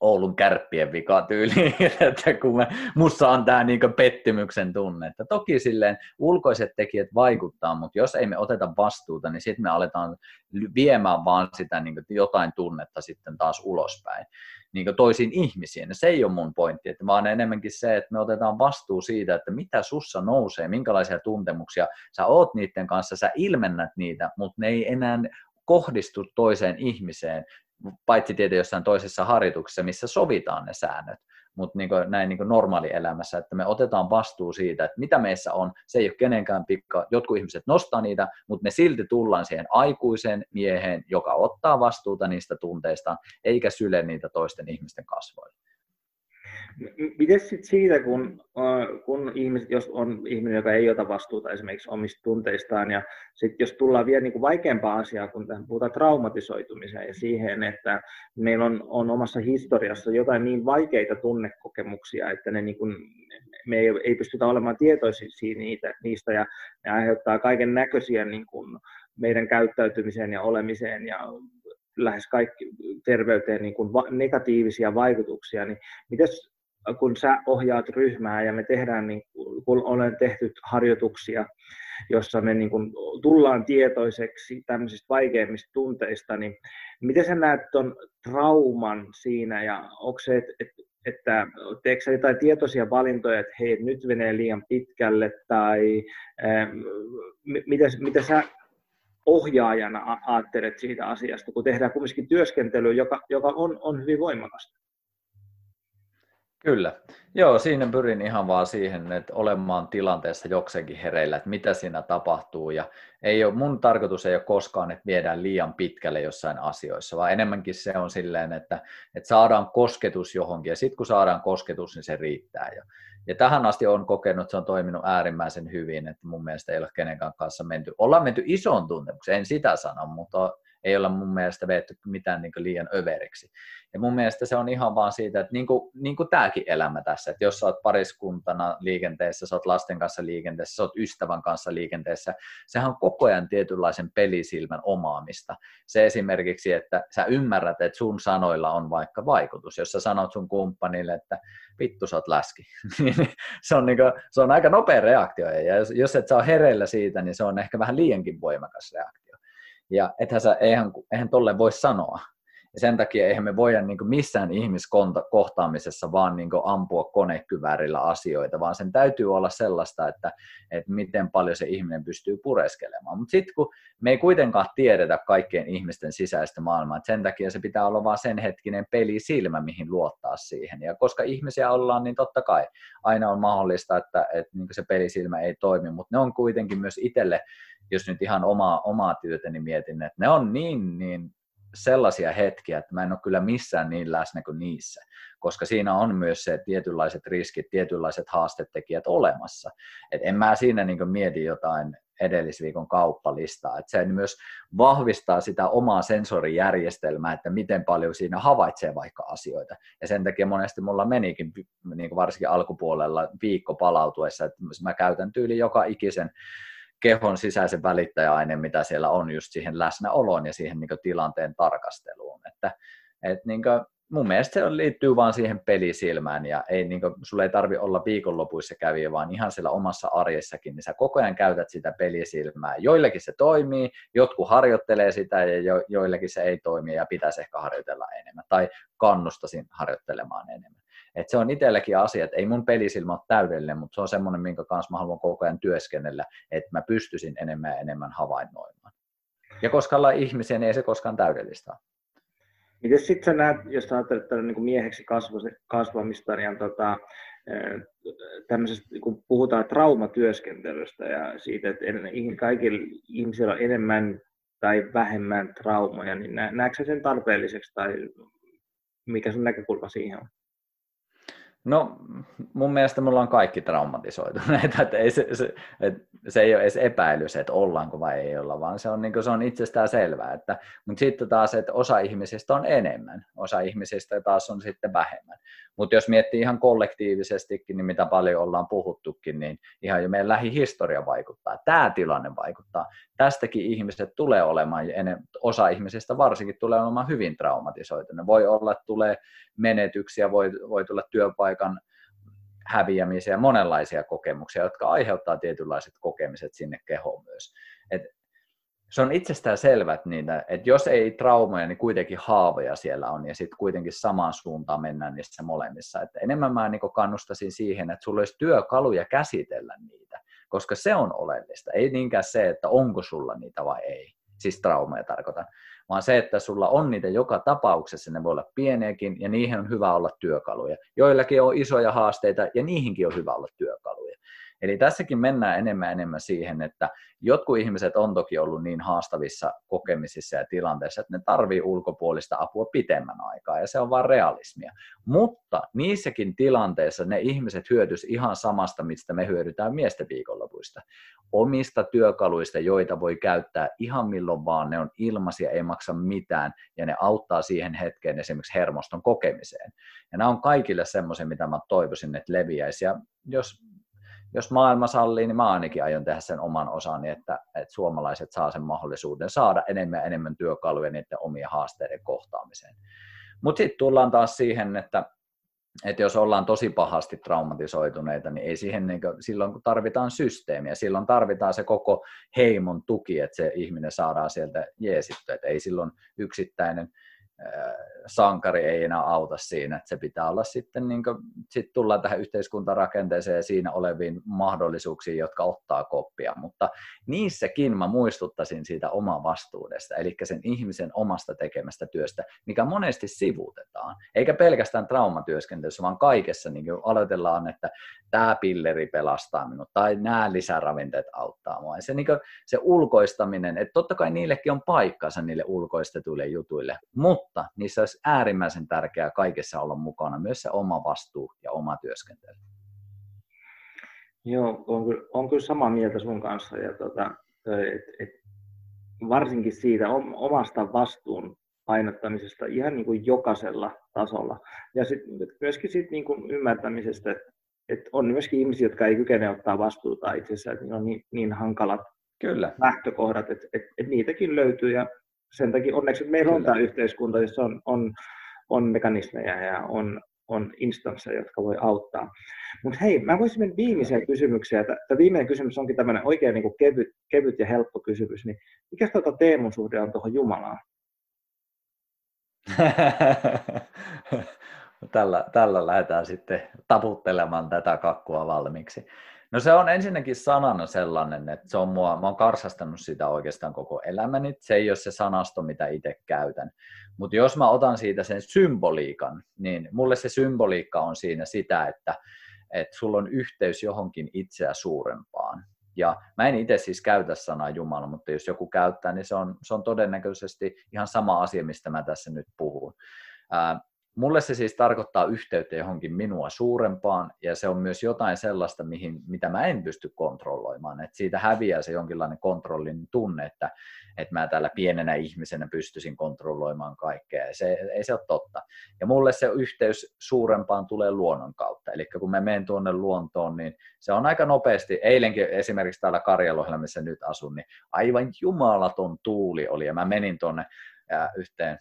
Oulun kärppien vika tyyli, että kun me, mussa on tämä niin pettymyksen tunne. Että toki silleen ulkoiset tekijät vaikuttaa, mutta jos ei me oteta vastuuta, niin sitten me aletaan viemään vaan sitä niin jotain tunnetta sitten taas ulospäin niin toisiin ihmisiin. Ja se ei ole mun pointti, että vaan enemmänkin se, että me otetaan vastuu siitä, että mitä sussa nousee, minkälaisia tuntemuksia sä oot niiden kanssa, sä ilmennät niitä, mutta ne ei enää kohdistu toiseen ihmiseen, paitsi tietenkin jossain toisessa harjoituksessa, missä sovitaan ne säännöt, mutta niin näin niin normaalielämässä, että me otetaan vastuu siitä, että mitä meissä on, se ei ole kenenkään pikka, jotkut ihmiset nostaa niitä, mutta me silti tullaan siihen aikuiseen mieheen, joka ottaa vastuuta niistä tunteista, eikä syle niitä toisten ihmisten kasvoille. Miten sitten siitä, kun, kun ihmiset, jos on ihminen, joka ei ota vastuuta esimerkiksi omista tunteistaan, ja sitten jos tullaan vielä niin kuin vaikeampaa asiaa, kun tähän puhutaan traumatisoitumiseen ja siihen, että meillä on, on omassa historiassa jotain niin vaikeita tunnekokemuksia, että ne niin kuin, me ei, ei pystytä olemaan tietoisia niitä, niistä, ja ne aiheuttaa kaiken näköisiä niin kuin meidän käyttäytymiseen ja olemiseen ja lähes kaikki terveyteen niin kuin negatiivisia vaikutuksia, niin mites kun sä ohjaat ryhmää ja me tehdään, niin kun olen tehty harjoituksia, jossa me niin kun tullaan tietoiseksi tämmöisistä vaikeimmista tunteista, niin miten sä näet tuon trauman siinä ja onko se, että et, että sä jotain tietoisia valintoja, että hei, nyt menee liian pitkälle, tai äh, mitä, mitä sä ohjaajana ajattelet siitä asiasta, kun tehdään kumminkin työskentelyä, joka, joka on, on hyvin voimakasta? Kyllä. Joo, siinä pyrin ihan vaan siihen, että olemaan tilanteessa jokseenkin hereillä, että mitä siinä tapahtuu. Ja ei ole, mun tarkoitus ei ole koskaan, että viedään liian pitkälle jossain asioissa, vaan enemmänkin se on silleen, että, että saadaan kosketus johonkin. Ja sitten kun saadaan kosketus, niin se riittää jo. Ja tähän asti on kokenut, että se on toiminut äärimmäisen hyvin, että mun mielestä ei ole kenenkään kanssa menty. Ollaan menty isoon tuntemukseen, en sitä sano, mutta ei olla mun mielestä veetty mitään niin liian överiksi. Ja mun mielestä se on ihan vaan siitä, että niin kuin, niin kuin tämäkin elämä tässä, että jos sä oot pariskuntana liikenteessä, sä oot lasten kanssa liikenteessä, sä oot ystävän kanssa liikenteessä, sehän on koko ajan tietynlaisen pelisilmän omaamista. Se esimerkiksi, että sä ymmärrät, että sun sanoilla on vaikka vaikutus. Jos sä sanot sun kumppanille, että vittu sä oot läski, niin se on, niin kuin, se on aika nopea reaktio. Ja jos, jos et saa hereillä siitä, niin se on ehkä vähän liiankin voimakas reaktio. Ja ethän sä, eihän, eihän tolle voi sanoa. Ja sen takia eihän me voida niin missään ihmiskohtaamisessa vaan niin ampua konekyvärillä asioita, vaan sen täytyy olla sellaista, että, että miten paljon se ihminen pystyy pureskelemaan. Mutta sitten kun me ei kuitenkaan tiedetä kaikkien ihmisten sisäistä maailmaa, että sen takia se pitää olla vaan sen hetkinen pelisilmä, mihin luottaa siihen. Ja koska ihmisiä ollaan, niin totta kai aina on mahdollista, että, että niin se pelisilmä ei toimi, mutta ne on kuitenkin myös itselle jos nyt ihan omaa, omaa työtäni mietin, että ne on niin, niin sellaisia hetkiä, että mä en ole kyllä missään niin läsnä kuin niissä, koska siinä on myös se tietynlaiset riskit, tietynlaiset haastetekijät olemassa. Et en mä siinä niin mieti jotain edellisviikon kauppalistaa, että se myös vahvistaa sitä omaa sensorijärjestelmää, että miten paljon siinä havaitsee vaikka asioita. Ja sen takia monesti mulla menikin, niin varsinkin alkupuolella viikko palautuessa, että mä käytän tyyli joka ikisen kehon sisäisen välittäjäaineen, mitä siellä on just siihen läsnäoloon ja siihen niin tilanteen tarkasteluun. Että, et niin kuin, mun mielestä se liittyy vaan siihen pelisilmään ja ei, niin kuin, sulla ei tarvi olla viikonlopuissa käviä, vaan ihan siellä omassa arjessakin, niin sä koko ajan käytät sitä pelisilmää. Joillekin se toimii, jotkut harjoittelee sitä ja jo, joillekin se ei toimi ja pitäisi ehkä harjoitella enemmän tai kannustasin harjoittelemaan enemmän. Et se on itselläkin asia, että ei mun pelisilmä ole täydellinen, mutta se on semmoinen, minkä kanssa mä haluan koko ajan työskennellä, että mä pystyisin enemmän ja enemmän havainnoimaan. Ja koska ollaan ihmisiä, niin ei se koskaan täydellistä Miten sitten sä näet, jos ajattelet tällä niin mieheksi kasvamista, niin tota, kun puhutaan traumatyöskentelystä ja siitä, että kaikilla ihmisillä on enemmän tai vähemmän traumoja, niin näetkö sen tarpeelliseksi tai mikä sun näkökulma siihen on? No mun mielestä me ollaan kaikki traumatisoituneita, että ei se, se, että se ei ole edes epäilys, että ollaanko vai ei olla, vaan se on, niin se on itsestään selvää. Että, mutta sitten taas, että osa ihmisistä on enemmän, osa ihmisistä taas on sitten vähemmän. Mutta jos miettii ihan kollektiivisestikin, niin mitä paljon ollaan puhuttukin, niin ihan jo meidän lähihistoria vaikuttaa. Tämä tilanne vaikuttaa. Tästäkin ihmiset tulee olemaan, osa ihmisistä varsinkin tulee olemaan hyvin traumatisoituneet. Voi olla, että tulee menetyksiä, voi, voi tulla työpaikan häviämisiä, monenlaisia kokemuksia, jotka aiheuttaa tietynlaiset kokemiset sinne kehoon myös. Et se on itsestään selvä, että, niitä, että jos ei traumoja, niin kuitenkin haavoja siellä on, ja sitten kuitenkin samaan suuntaan mennään niissä molemmissa. Että enemmän mä niin kannustaisin siihen, että sulla olisi työkaluja käsitellä niitä, koska se on oleellista. Ei niinkään se, että onko sulla niitä vai ei, siis traumoja tarkoitan, vaan se, että sulla on niitä joka tapauksessa, ne voi olla pieniäkin, ja niihin on hyvä olla työkaluja. Joillakin on isoja haasteita, ja niihinkin on hyvä olla työkaluja. Eli tässäkin mennään enemmän enemmän siihen, että jotkut ihmiset on toki ollut niin haastavissa kokemisissa ja tilanteissa, että ne tarvii ulkopuolista apua pitemmän aikaa, ja se on vain realismia. Mutta niissäkin tilanteissa ne ihmiset hyötys ihan samasta, mistä me hyödytään miesten viikonlopuista. Omista työkaluista, joita voi käyttää ihan milloin vaan, ne on ilmaisia, ei maksa mitään, ja ne auttaa siihen hetkeen esimerkiksi hermoston kokemiseen. Ja nämä on kaikille semmoisia, mitä mä toivoisin, että leviäisi. Ja jos jos maailma sallii, niin mä ainakin aion tehdä sen oman osani, että, että suomalaiset saa sen mahdollisuuden saada enemmän ja enemmän työkaluja niiden omien haasteiden kohtaamiseen. Mutta sitten tullaan taas siihen, että, että jos ollaan tosi pahasti traumatisoituneita, niin ei siihen niin kuin, silloin kun tarvitaan systeemiä, silloin tarvitaan se koko heimon tuki, että se ihminen saadaan sieltä jeesittyä, että ei silloin yksittäinen sankari ei enää auta siinä, että se pitää olla sitten, niin kuin, sit tullaan tähän yhteiskuntarakenteeseen ja siinä oleviin mahdollisuuksiin, jotka ottaa koppia, mutta niissäkin mä muistuttaisin siitä oma vastuudesta, eli sen ihmisen omasta tekemästä työstä, mikä monesti sivuutetaan, eikä pelkästään traumatyöskentelyssä, vaan kaikessa niin kuin aloitellaan, että tämä pilleri pelastaa minut, tai nämä lisäravinteet auttaa mua, ja se, niin kuin, se ulkoistaminen, että totta kai niillekin on paikkansa niille ulkoistetuille jutuille, mutta mutta niissä olisi äärimmäisen tärkeää kaikessa olla mukana, myös se oma vastuu ja oma työskentely. Joo, on kyllä, on kyllä samaa mieltä sun kanssa. Ja tota, et, et, varsinkin siitä omasta vastuun painottamisesta ihan niin kuin jokaisella tasolla. Ja sit, myöskin sit niin kuin ymmärtämisestä, että et on myöskin ihmisiä, jotka ei kykene ottaa vastuuta itsessään, että on niin, niin hankalat Kyllä. lähtökohdat, että et, et niitäkin löytyy. Ja sen takia onneksi meillä on tämä yhteiskunta, jossa on, on, on mekanismeja ja on, on instansseja, jotka voi auttaa. Mutta hei, mä voisin mennä viimeiseen kysymykseen. Tämä viimeinen kysymys onkin tämmöinen oikein niin kuin kevyt, kevyt ja helppo kysymys. Niin mikä tuota Teemun suhde on tuohon Jumalaan? tällä, tällä lähdetään sitten taputtelemaan tätä kakkua valmiiksi. No se on ensinnäkin sanana sellainen, että se on mua, mä oon karsastanut sitä oikeastaan koko elämäni. Se ei ole se sanasto, mitä itse käytän. Mutta jos mä otan siitä sen symboliikan, niin mulle se symboliikka on siinä sitä, että, että sulla on yhteys johonkin itseä suurempaan. Ja mä en itse siis käytä sanaa Jumala, mutta jos joku käyttää, niin se on, se on todennäköisesti ihan sama asia, mistä mä tässä nyt puhun. Mulle se siis tarkoittaa yhteyttä johonkin minua suurempaan, ja se on myös jotain sellaista, mihin, mitä mä en pysty kontrolloimaan. Et siitä häviää se jonkinlainen kontrollin tunne, että, että mä täällä pienenä ihmisenä pystyisin kontrolloimaan kaikkea. Se, ei se ole totta. Ja mulle se yhteys suurempaan tulee luonnon kautta. Eli kun mä menen tuonne luontoon, niin se on aika nopeasti. Eilenkin esimerkiksi täällä Karjalohella, missä nyt asun, niin aivan jumalaton tuuli oli, ja mä menin tuonne yhteen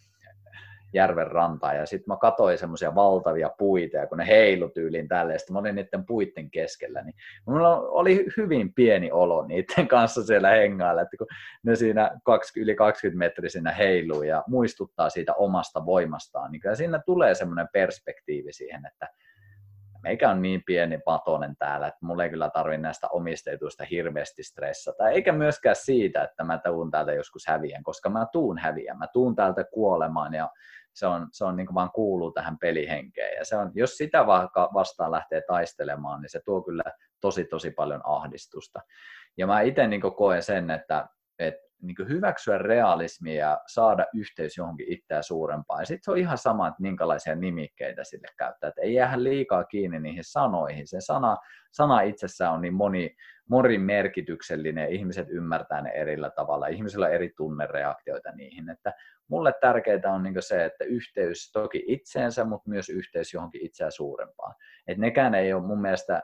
järven rantaan. Ja sitten mä katsoin semmoisia valtavia puita, ja kun ne heilu tyyliin tälle, sitten mä olin niiden puitten keskellä, niin mulla oli hyvin pieni olo niiden kanssa siellä hengailla, että kun ne siinä 20, yli 20 metrisinä heiluu ja muistuttaa siitä omasta voimastaan, niin kyllä siinä tulee semmoinen perspektiivi siihen, että meikä on niin pieni patonen täällä, että mulla ei kyllä tarvi näistä omistetuista hirveästi stressata, eikä myöskään siitä, että mä tuun täältä joskus häviän, koska mä tuun häviän, mä tuun täältä kuolemaan ja se on, se on niin kuin vaan kuuluu tähän pelihenkeen. Ja se on, jos sitä vastaan lähtee taistelemaan, niin se tuo kyllä tosi tosi paljon ahdistusta. Ja mä itse niin koen sen, että, että niin hyväksyä realismia ja saada yhteys johonkin itseä suurempaan. Ja sitten se on ihan sama, että minkälaisia nimikkeitä sille käyttää. Että ei jäädä liikaa kiinni niihin sanoihin. Se sana, sana itsessään on niin moni, morin merkityksellinen, ihmiset ymmärtää ne erillä tavalla, ihmisillä on eri tunnereaktioita niihin, että mulle tärkeää on niin se, että yhteys toki itseensä, mutta myös yhteys johonkin itseä suurempaan. Et nekään ei ole mun mielestä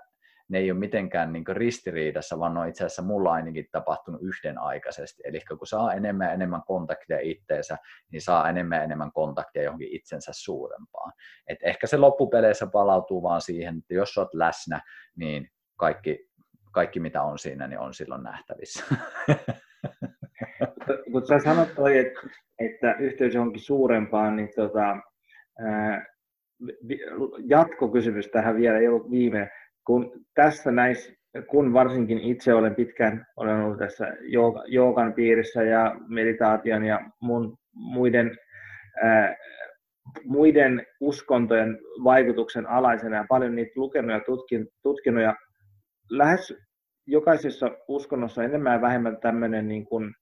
ne ei ole mitenkään niin ristiriidassa, vaan ne on itse asiassa mulla ainakin tapahtunut yhdenaikaisesti. Eli kun saa enemmän ja enemmän kontaktia itteensä, niin saa enemmän ja enemmän kontaktia johonkin itsensä suurempaan. Et ehkä se loppupeleissä palautuu vaan siihen, että jos olet läsnä, niin kaikki, kaikki mitä on siinä, niin on silloin nähtävissä. Kun sä sanot toi, että, että yhteys johonkin suurempaan, niin tota, ää, jatkokysymys tähän vielä, ei ollut viime kun tässä näissä, kun varsinkin itse olen pitkään olen ollut tässä joogan piirissä ja meditaation ja mun, muiden, ää, muiden uskontojen vaikutuksen alaisena ja paljon niitä lukenut ja tutkin, tutkinut ja lähes jokaisessa uskonnossa enemmän ja vähemmän tämmöinen niin kuin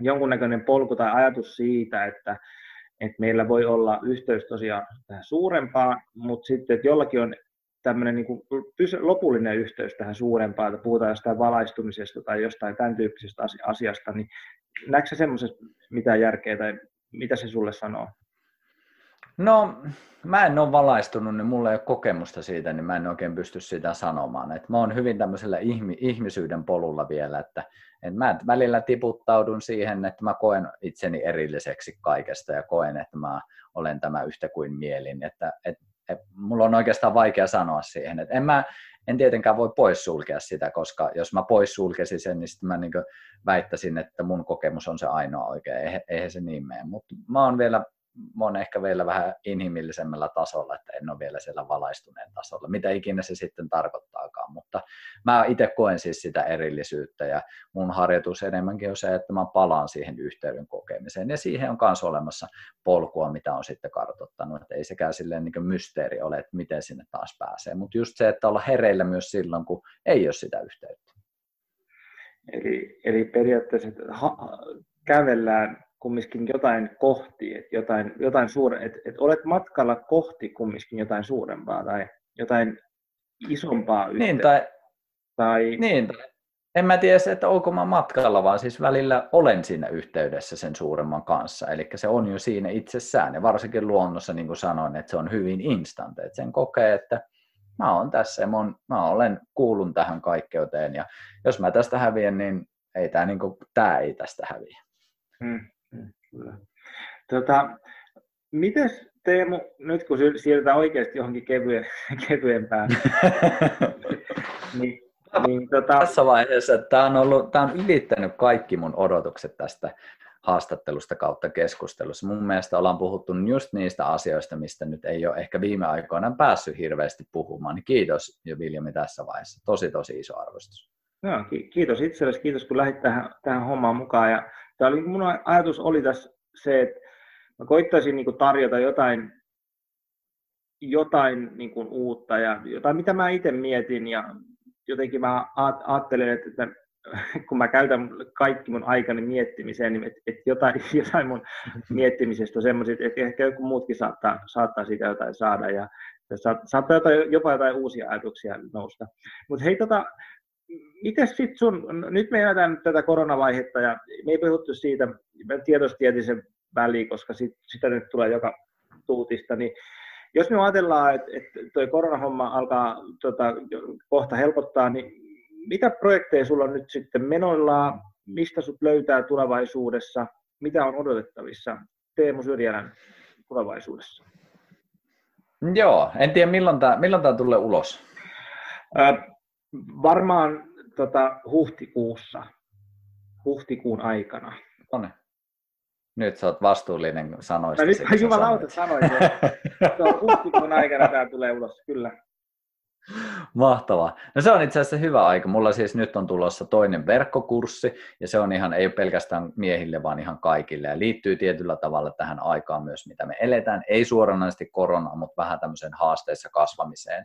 jonkunnäköinen polku tai ajatus siitä, että, että meillä voi olla yhteys tosiaan tähän suurempaan, mutta sitten, että jollakin on tämmöinen niin kuin lopullinen yhteys tähän suurempaan, että puhutaan jostain valaistumisesta tai jostain tämän tyyppisestä asiasta, niin näetkö semmoisesta mitään järkeä tai mitä se sulle sanoo? No, mä en ole valaistunut, niin mulla ei ole kokemusta siitä, niin mä en oikein pysty sitä sanomaan. Et mä oon hyvin tämmöisellä ihmi, ihmisyyden polulla vielä, että et mä välillä tiputtaudun siihen, että mä koen itseni erilliseksi kaikesta ja koen, että mä olen tämä yhtä kuin mielin. Että, et et mulla on oikeastaan vaikea sanoa siihen. Et en, mä, en tietenkään voi poissulkea sitä, koska jos mä poissulkesin sen, niin sitten mä niin väittäisin, että mun kokemus on se ainoa oikea. Eihän se niin mene. Mutta mä oon vielä mä oon ehkä vielä vähän inhimillisemmällä tasolla, että en ole vielä siellä valaistuneen tasolla, mitä ikinä se sitten tarkoittaakaan, mutta mä itse koen siis sitä erillisyyttä ja mun harjoitus enemmänkin on se, että mä palaan siihen yhteyden kokemiseen. Ja siihen on myös olemassa polkua, mitä on sitten kartoittanut, että ei sekään silleen niin mysteeri ole, että miten sinne taas pääsee, mutta just se, että olla hereillä myös silloin, kun ei ole sitä yhteyttä. Eli, eli periaatteessa ha, kävellään kumminkin jotain kohti, että jotain, jotain suure, että, että olet matkalla kohti kumminkin jotain suurempaa tai jotain isompaa yhteyttä. Niin, tai, tai... niin, en mä tiedä, että onko mä matkalla, vaan siis välillä olen siinä yhteydessä sen suuremman kanssa. Eli se on jo siinä itsessään, ja varsinkin luonnossa, niin kuin sanoin, että se on hyvin instant, että sen kokee, että mä oon tässä ja mun, mä olen kuulun tähän kaikkeuteen, ja jos mä tästä häviän, niin ei tämä niin kuin, tää ei tästä häviä. Hmm. Kyllä. Tota, mites Teemu, nyt kun siirrytään oikeasti johonkin kevyen, kevyempään, niin, niin, tota... Tässä vaiheessa tämä on, ollut, tämä on ylittänyt kaikki mun odotukset tästä haastattelusta kautta keskustelussa. Mun mielestä ollaan puhuttu just niistä asioista, mistä nyt ei ole ehkä viime aikoina päässyt hirveästi puhumaan. Niin kiitos jo Viljami tässä vaiheessa. Tosi tosi iso arvostus. No, kiitos itsellesi, kiitos kun lähdit tähän, tähän hommaan mukaan. Ja tämä oli, mun ajatus oli tässä se, että mä koittaisin niin tarjota jotain, jotain niin uutta ja jotain, mitä mä itse mietin ja jotenkin mä ajattelen, että, kun mä käytän kaikki mun aikani miettimiseen, niin että, että jotain, jotain mun miettimisestä on semmoisia, että ehkä joku muutkin saattaa, saattaa siitä jotain saada ja saattaa jopa jotain uusia ajatuksia nousta. Mutta hei, tota, miten sitten sun, nyt me eletään tätä koronavaihetta ja me ei puhuttu siitä, tietostieteellisen väliin, koska sit, sitä nyt tulee joka tuutista, niin jos me ajatellaan, että, että tuo koronahomma alkaa tota, kohta helpottaa, niin mitä projekteja sulla on nyt sitten menoillaan, mistä sut löytää tulevaisuudessa, mitä on odotettavissa? Teemu Syrjälän. tulevaisuudessa. Joo, en tiedä milloin tämä, milloin tämä tulee ulos. Ö, varmaan tota, huhtikuussa, huhtikuun aikana. Onne. Nyt sä oot vastuullinen sanoista. No, nyt jumalauta sanoit, että huhtikuun aikana tämä tulee ulos, kyllä. Mahtavaa. No se on itse asiassa hyvä aika. Mulla siis nyt on tulossa toinen verkkokurssi, ja se on ihan, ei pelkästään miehille, vaan ihan kaikille, ja liittyy tietyllä tavalla tähän aikaan myös, mitä me eletään. Ei suoranaisesti korona, mutta vähän tämmöiseen haasteissa kasvamiseen.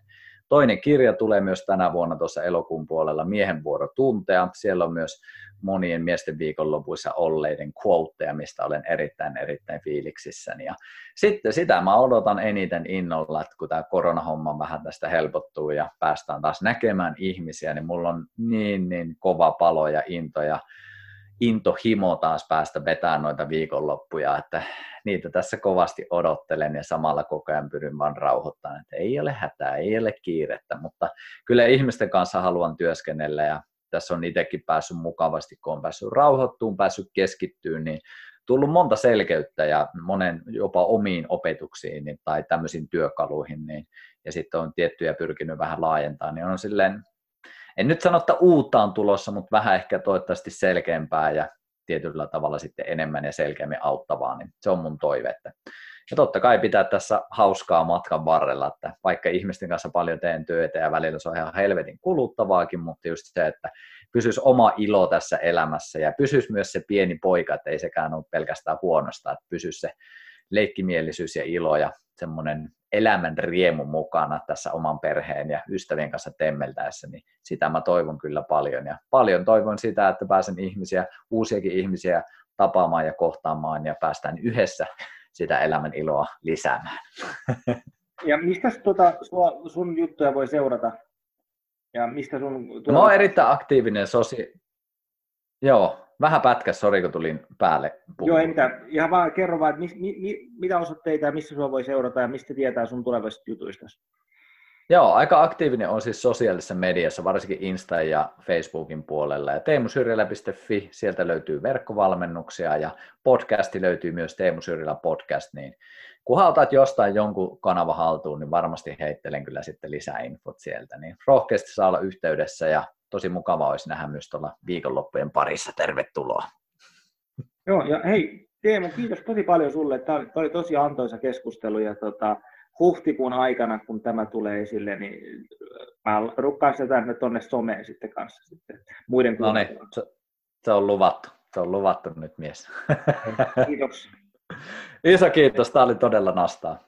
Toinen kirja tulee myös tänä vuonna tuossa elokuun puolella, Miehen vuoro tuntea. Siellä on myös monien miesten viikonlopuissa olleiden quoteja, mistä olen erittäin, erittäin fiiliksissäni. Ja sitten sitä mä odotan eniten innolla, että kun tämä koronahomma vähän tästä helpottuu ja päästään taas näkemään ihmisiä, niin mulla on niin, niin kova palo ja into ja intohimo taas päästä vetämään noita viikonloppuja, että niitä tässä kovasti odottelen ja samalla koko ajan pyrin vaan rauhoittamaan, että ei ole hätää, ei ole kiirettä, mutta kyllä ihmisten kanssa haluan työskennellä ja tässä on itsekin päässyt mukavasti, kun on päässyt rauhoittuun, päässyt keskittyyn, niin tullut monta selkeyttä ja monen jopa omiin opetuksiin niin, tai tämmöisiin työkaluihin, niin, ja sitten on tiettyjä pyrkinyt vähän laajentaa, niin on silleen, en nyt sano, että uutta on tulossa, mutta vähän ehkä toivottavasti selkeämpää ja tietyllä tavalla sitten enemmän ja selkeämmin auttavaa, niin se on mun toive. Että ja totta kai pitää tässä hauskaa matkan varrella, että vaikka ihmisten kanssa paljon teen työtä ja välillä se on ihan helvetin kuluttavaakin, mutta just se, että pysyisi oma ilo tässä elämässä ja pysyisi myös se pieni poika, että ei sekään ole pelkästään huonosta, että pysyisi se leikkimielisyys ja ilo ja semmoinen elämän riemu mukana tässä oman perheen ja ystävien kanssa temmeltäessä, niin sitä mä toivon kyllä paljon. Ja paljon toivon sitä, että pääsen ihmisiä, uusiakin ihmisiä tapaamaan ja kohtaamaan ja päästään yhdessä sitä elämän iloa lisäämään. Ja mistä tuota, sun juttuja voi seurata? Ja mistä sun... Tuota... Mä oon erittäin aktiivinen sosi... Joo, vähän pätkä, sori kun tulin päälle. Puhumaan. Joo, entä, ihan vaan kerro vaan, että mi, mi, mitä osoitteita ja missä sua voi seurata ja mistä tietää sun tulevista jutuista? Joo, aika aktiivinen on siis sosiaalisessa mediassa, varsinkin Insta ja Facebookin puolella. Ja teemusyrjälä.fi, sieltä löytyy verkkovalmennuksia ja podcasti löytyy myös Teemu Syrjälä podcast, niin kun otat jostain jonkun kanava haltuun, niin varmasti heittelen kyllä sitten lisää infot sieltä. Niin rohkeasti saa olla yhteydessä ja tosi mukava olisi nähdä myös tuolla viikonloppujen parissa. Tervetuloa. Joo, ja hei Teemu, kiitos tosi paljon sulle. Tämä oli tosi antoisa keskustelu ja tota, huhtikuun aikana, kun tämä tulee esille, niin mä rukkaan sitä tänne tuonne someen sitten kanssa sitten muiden No niin, se, se, on luvattu. Se on luvattu nyt mies. Kiitos. Iso kiitos, tämä oli todella nastaa.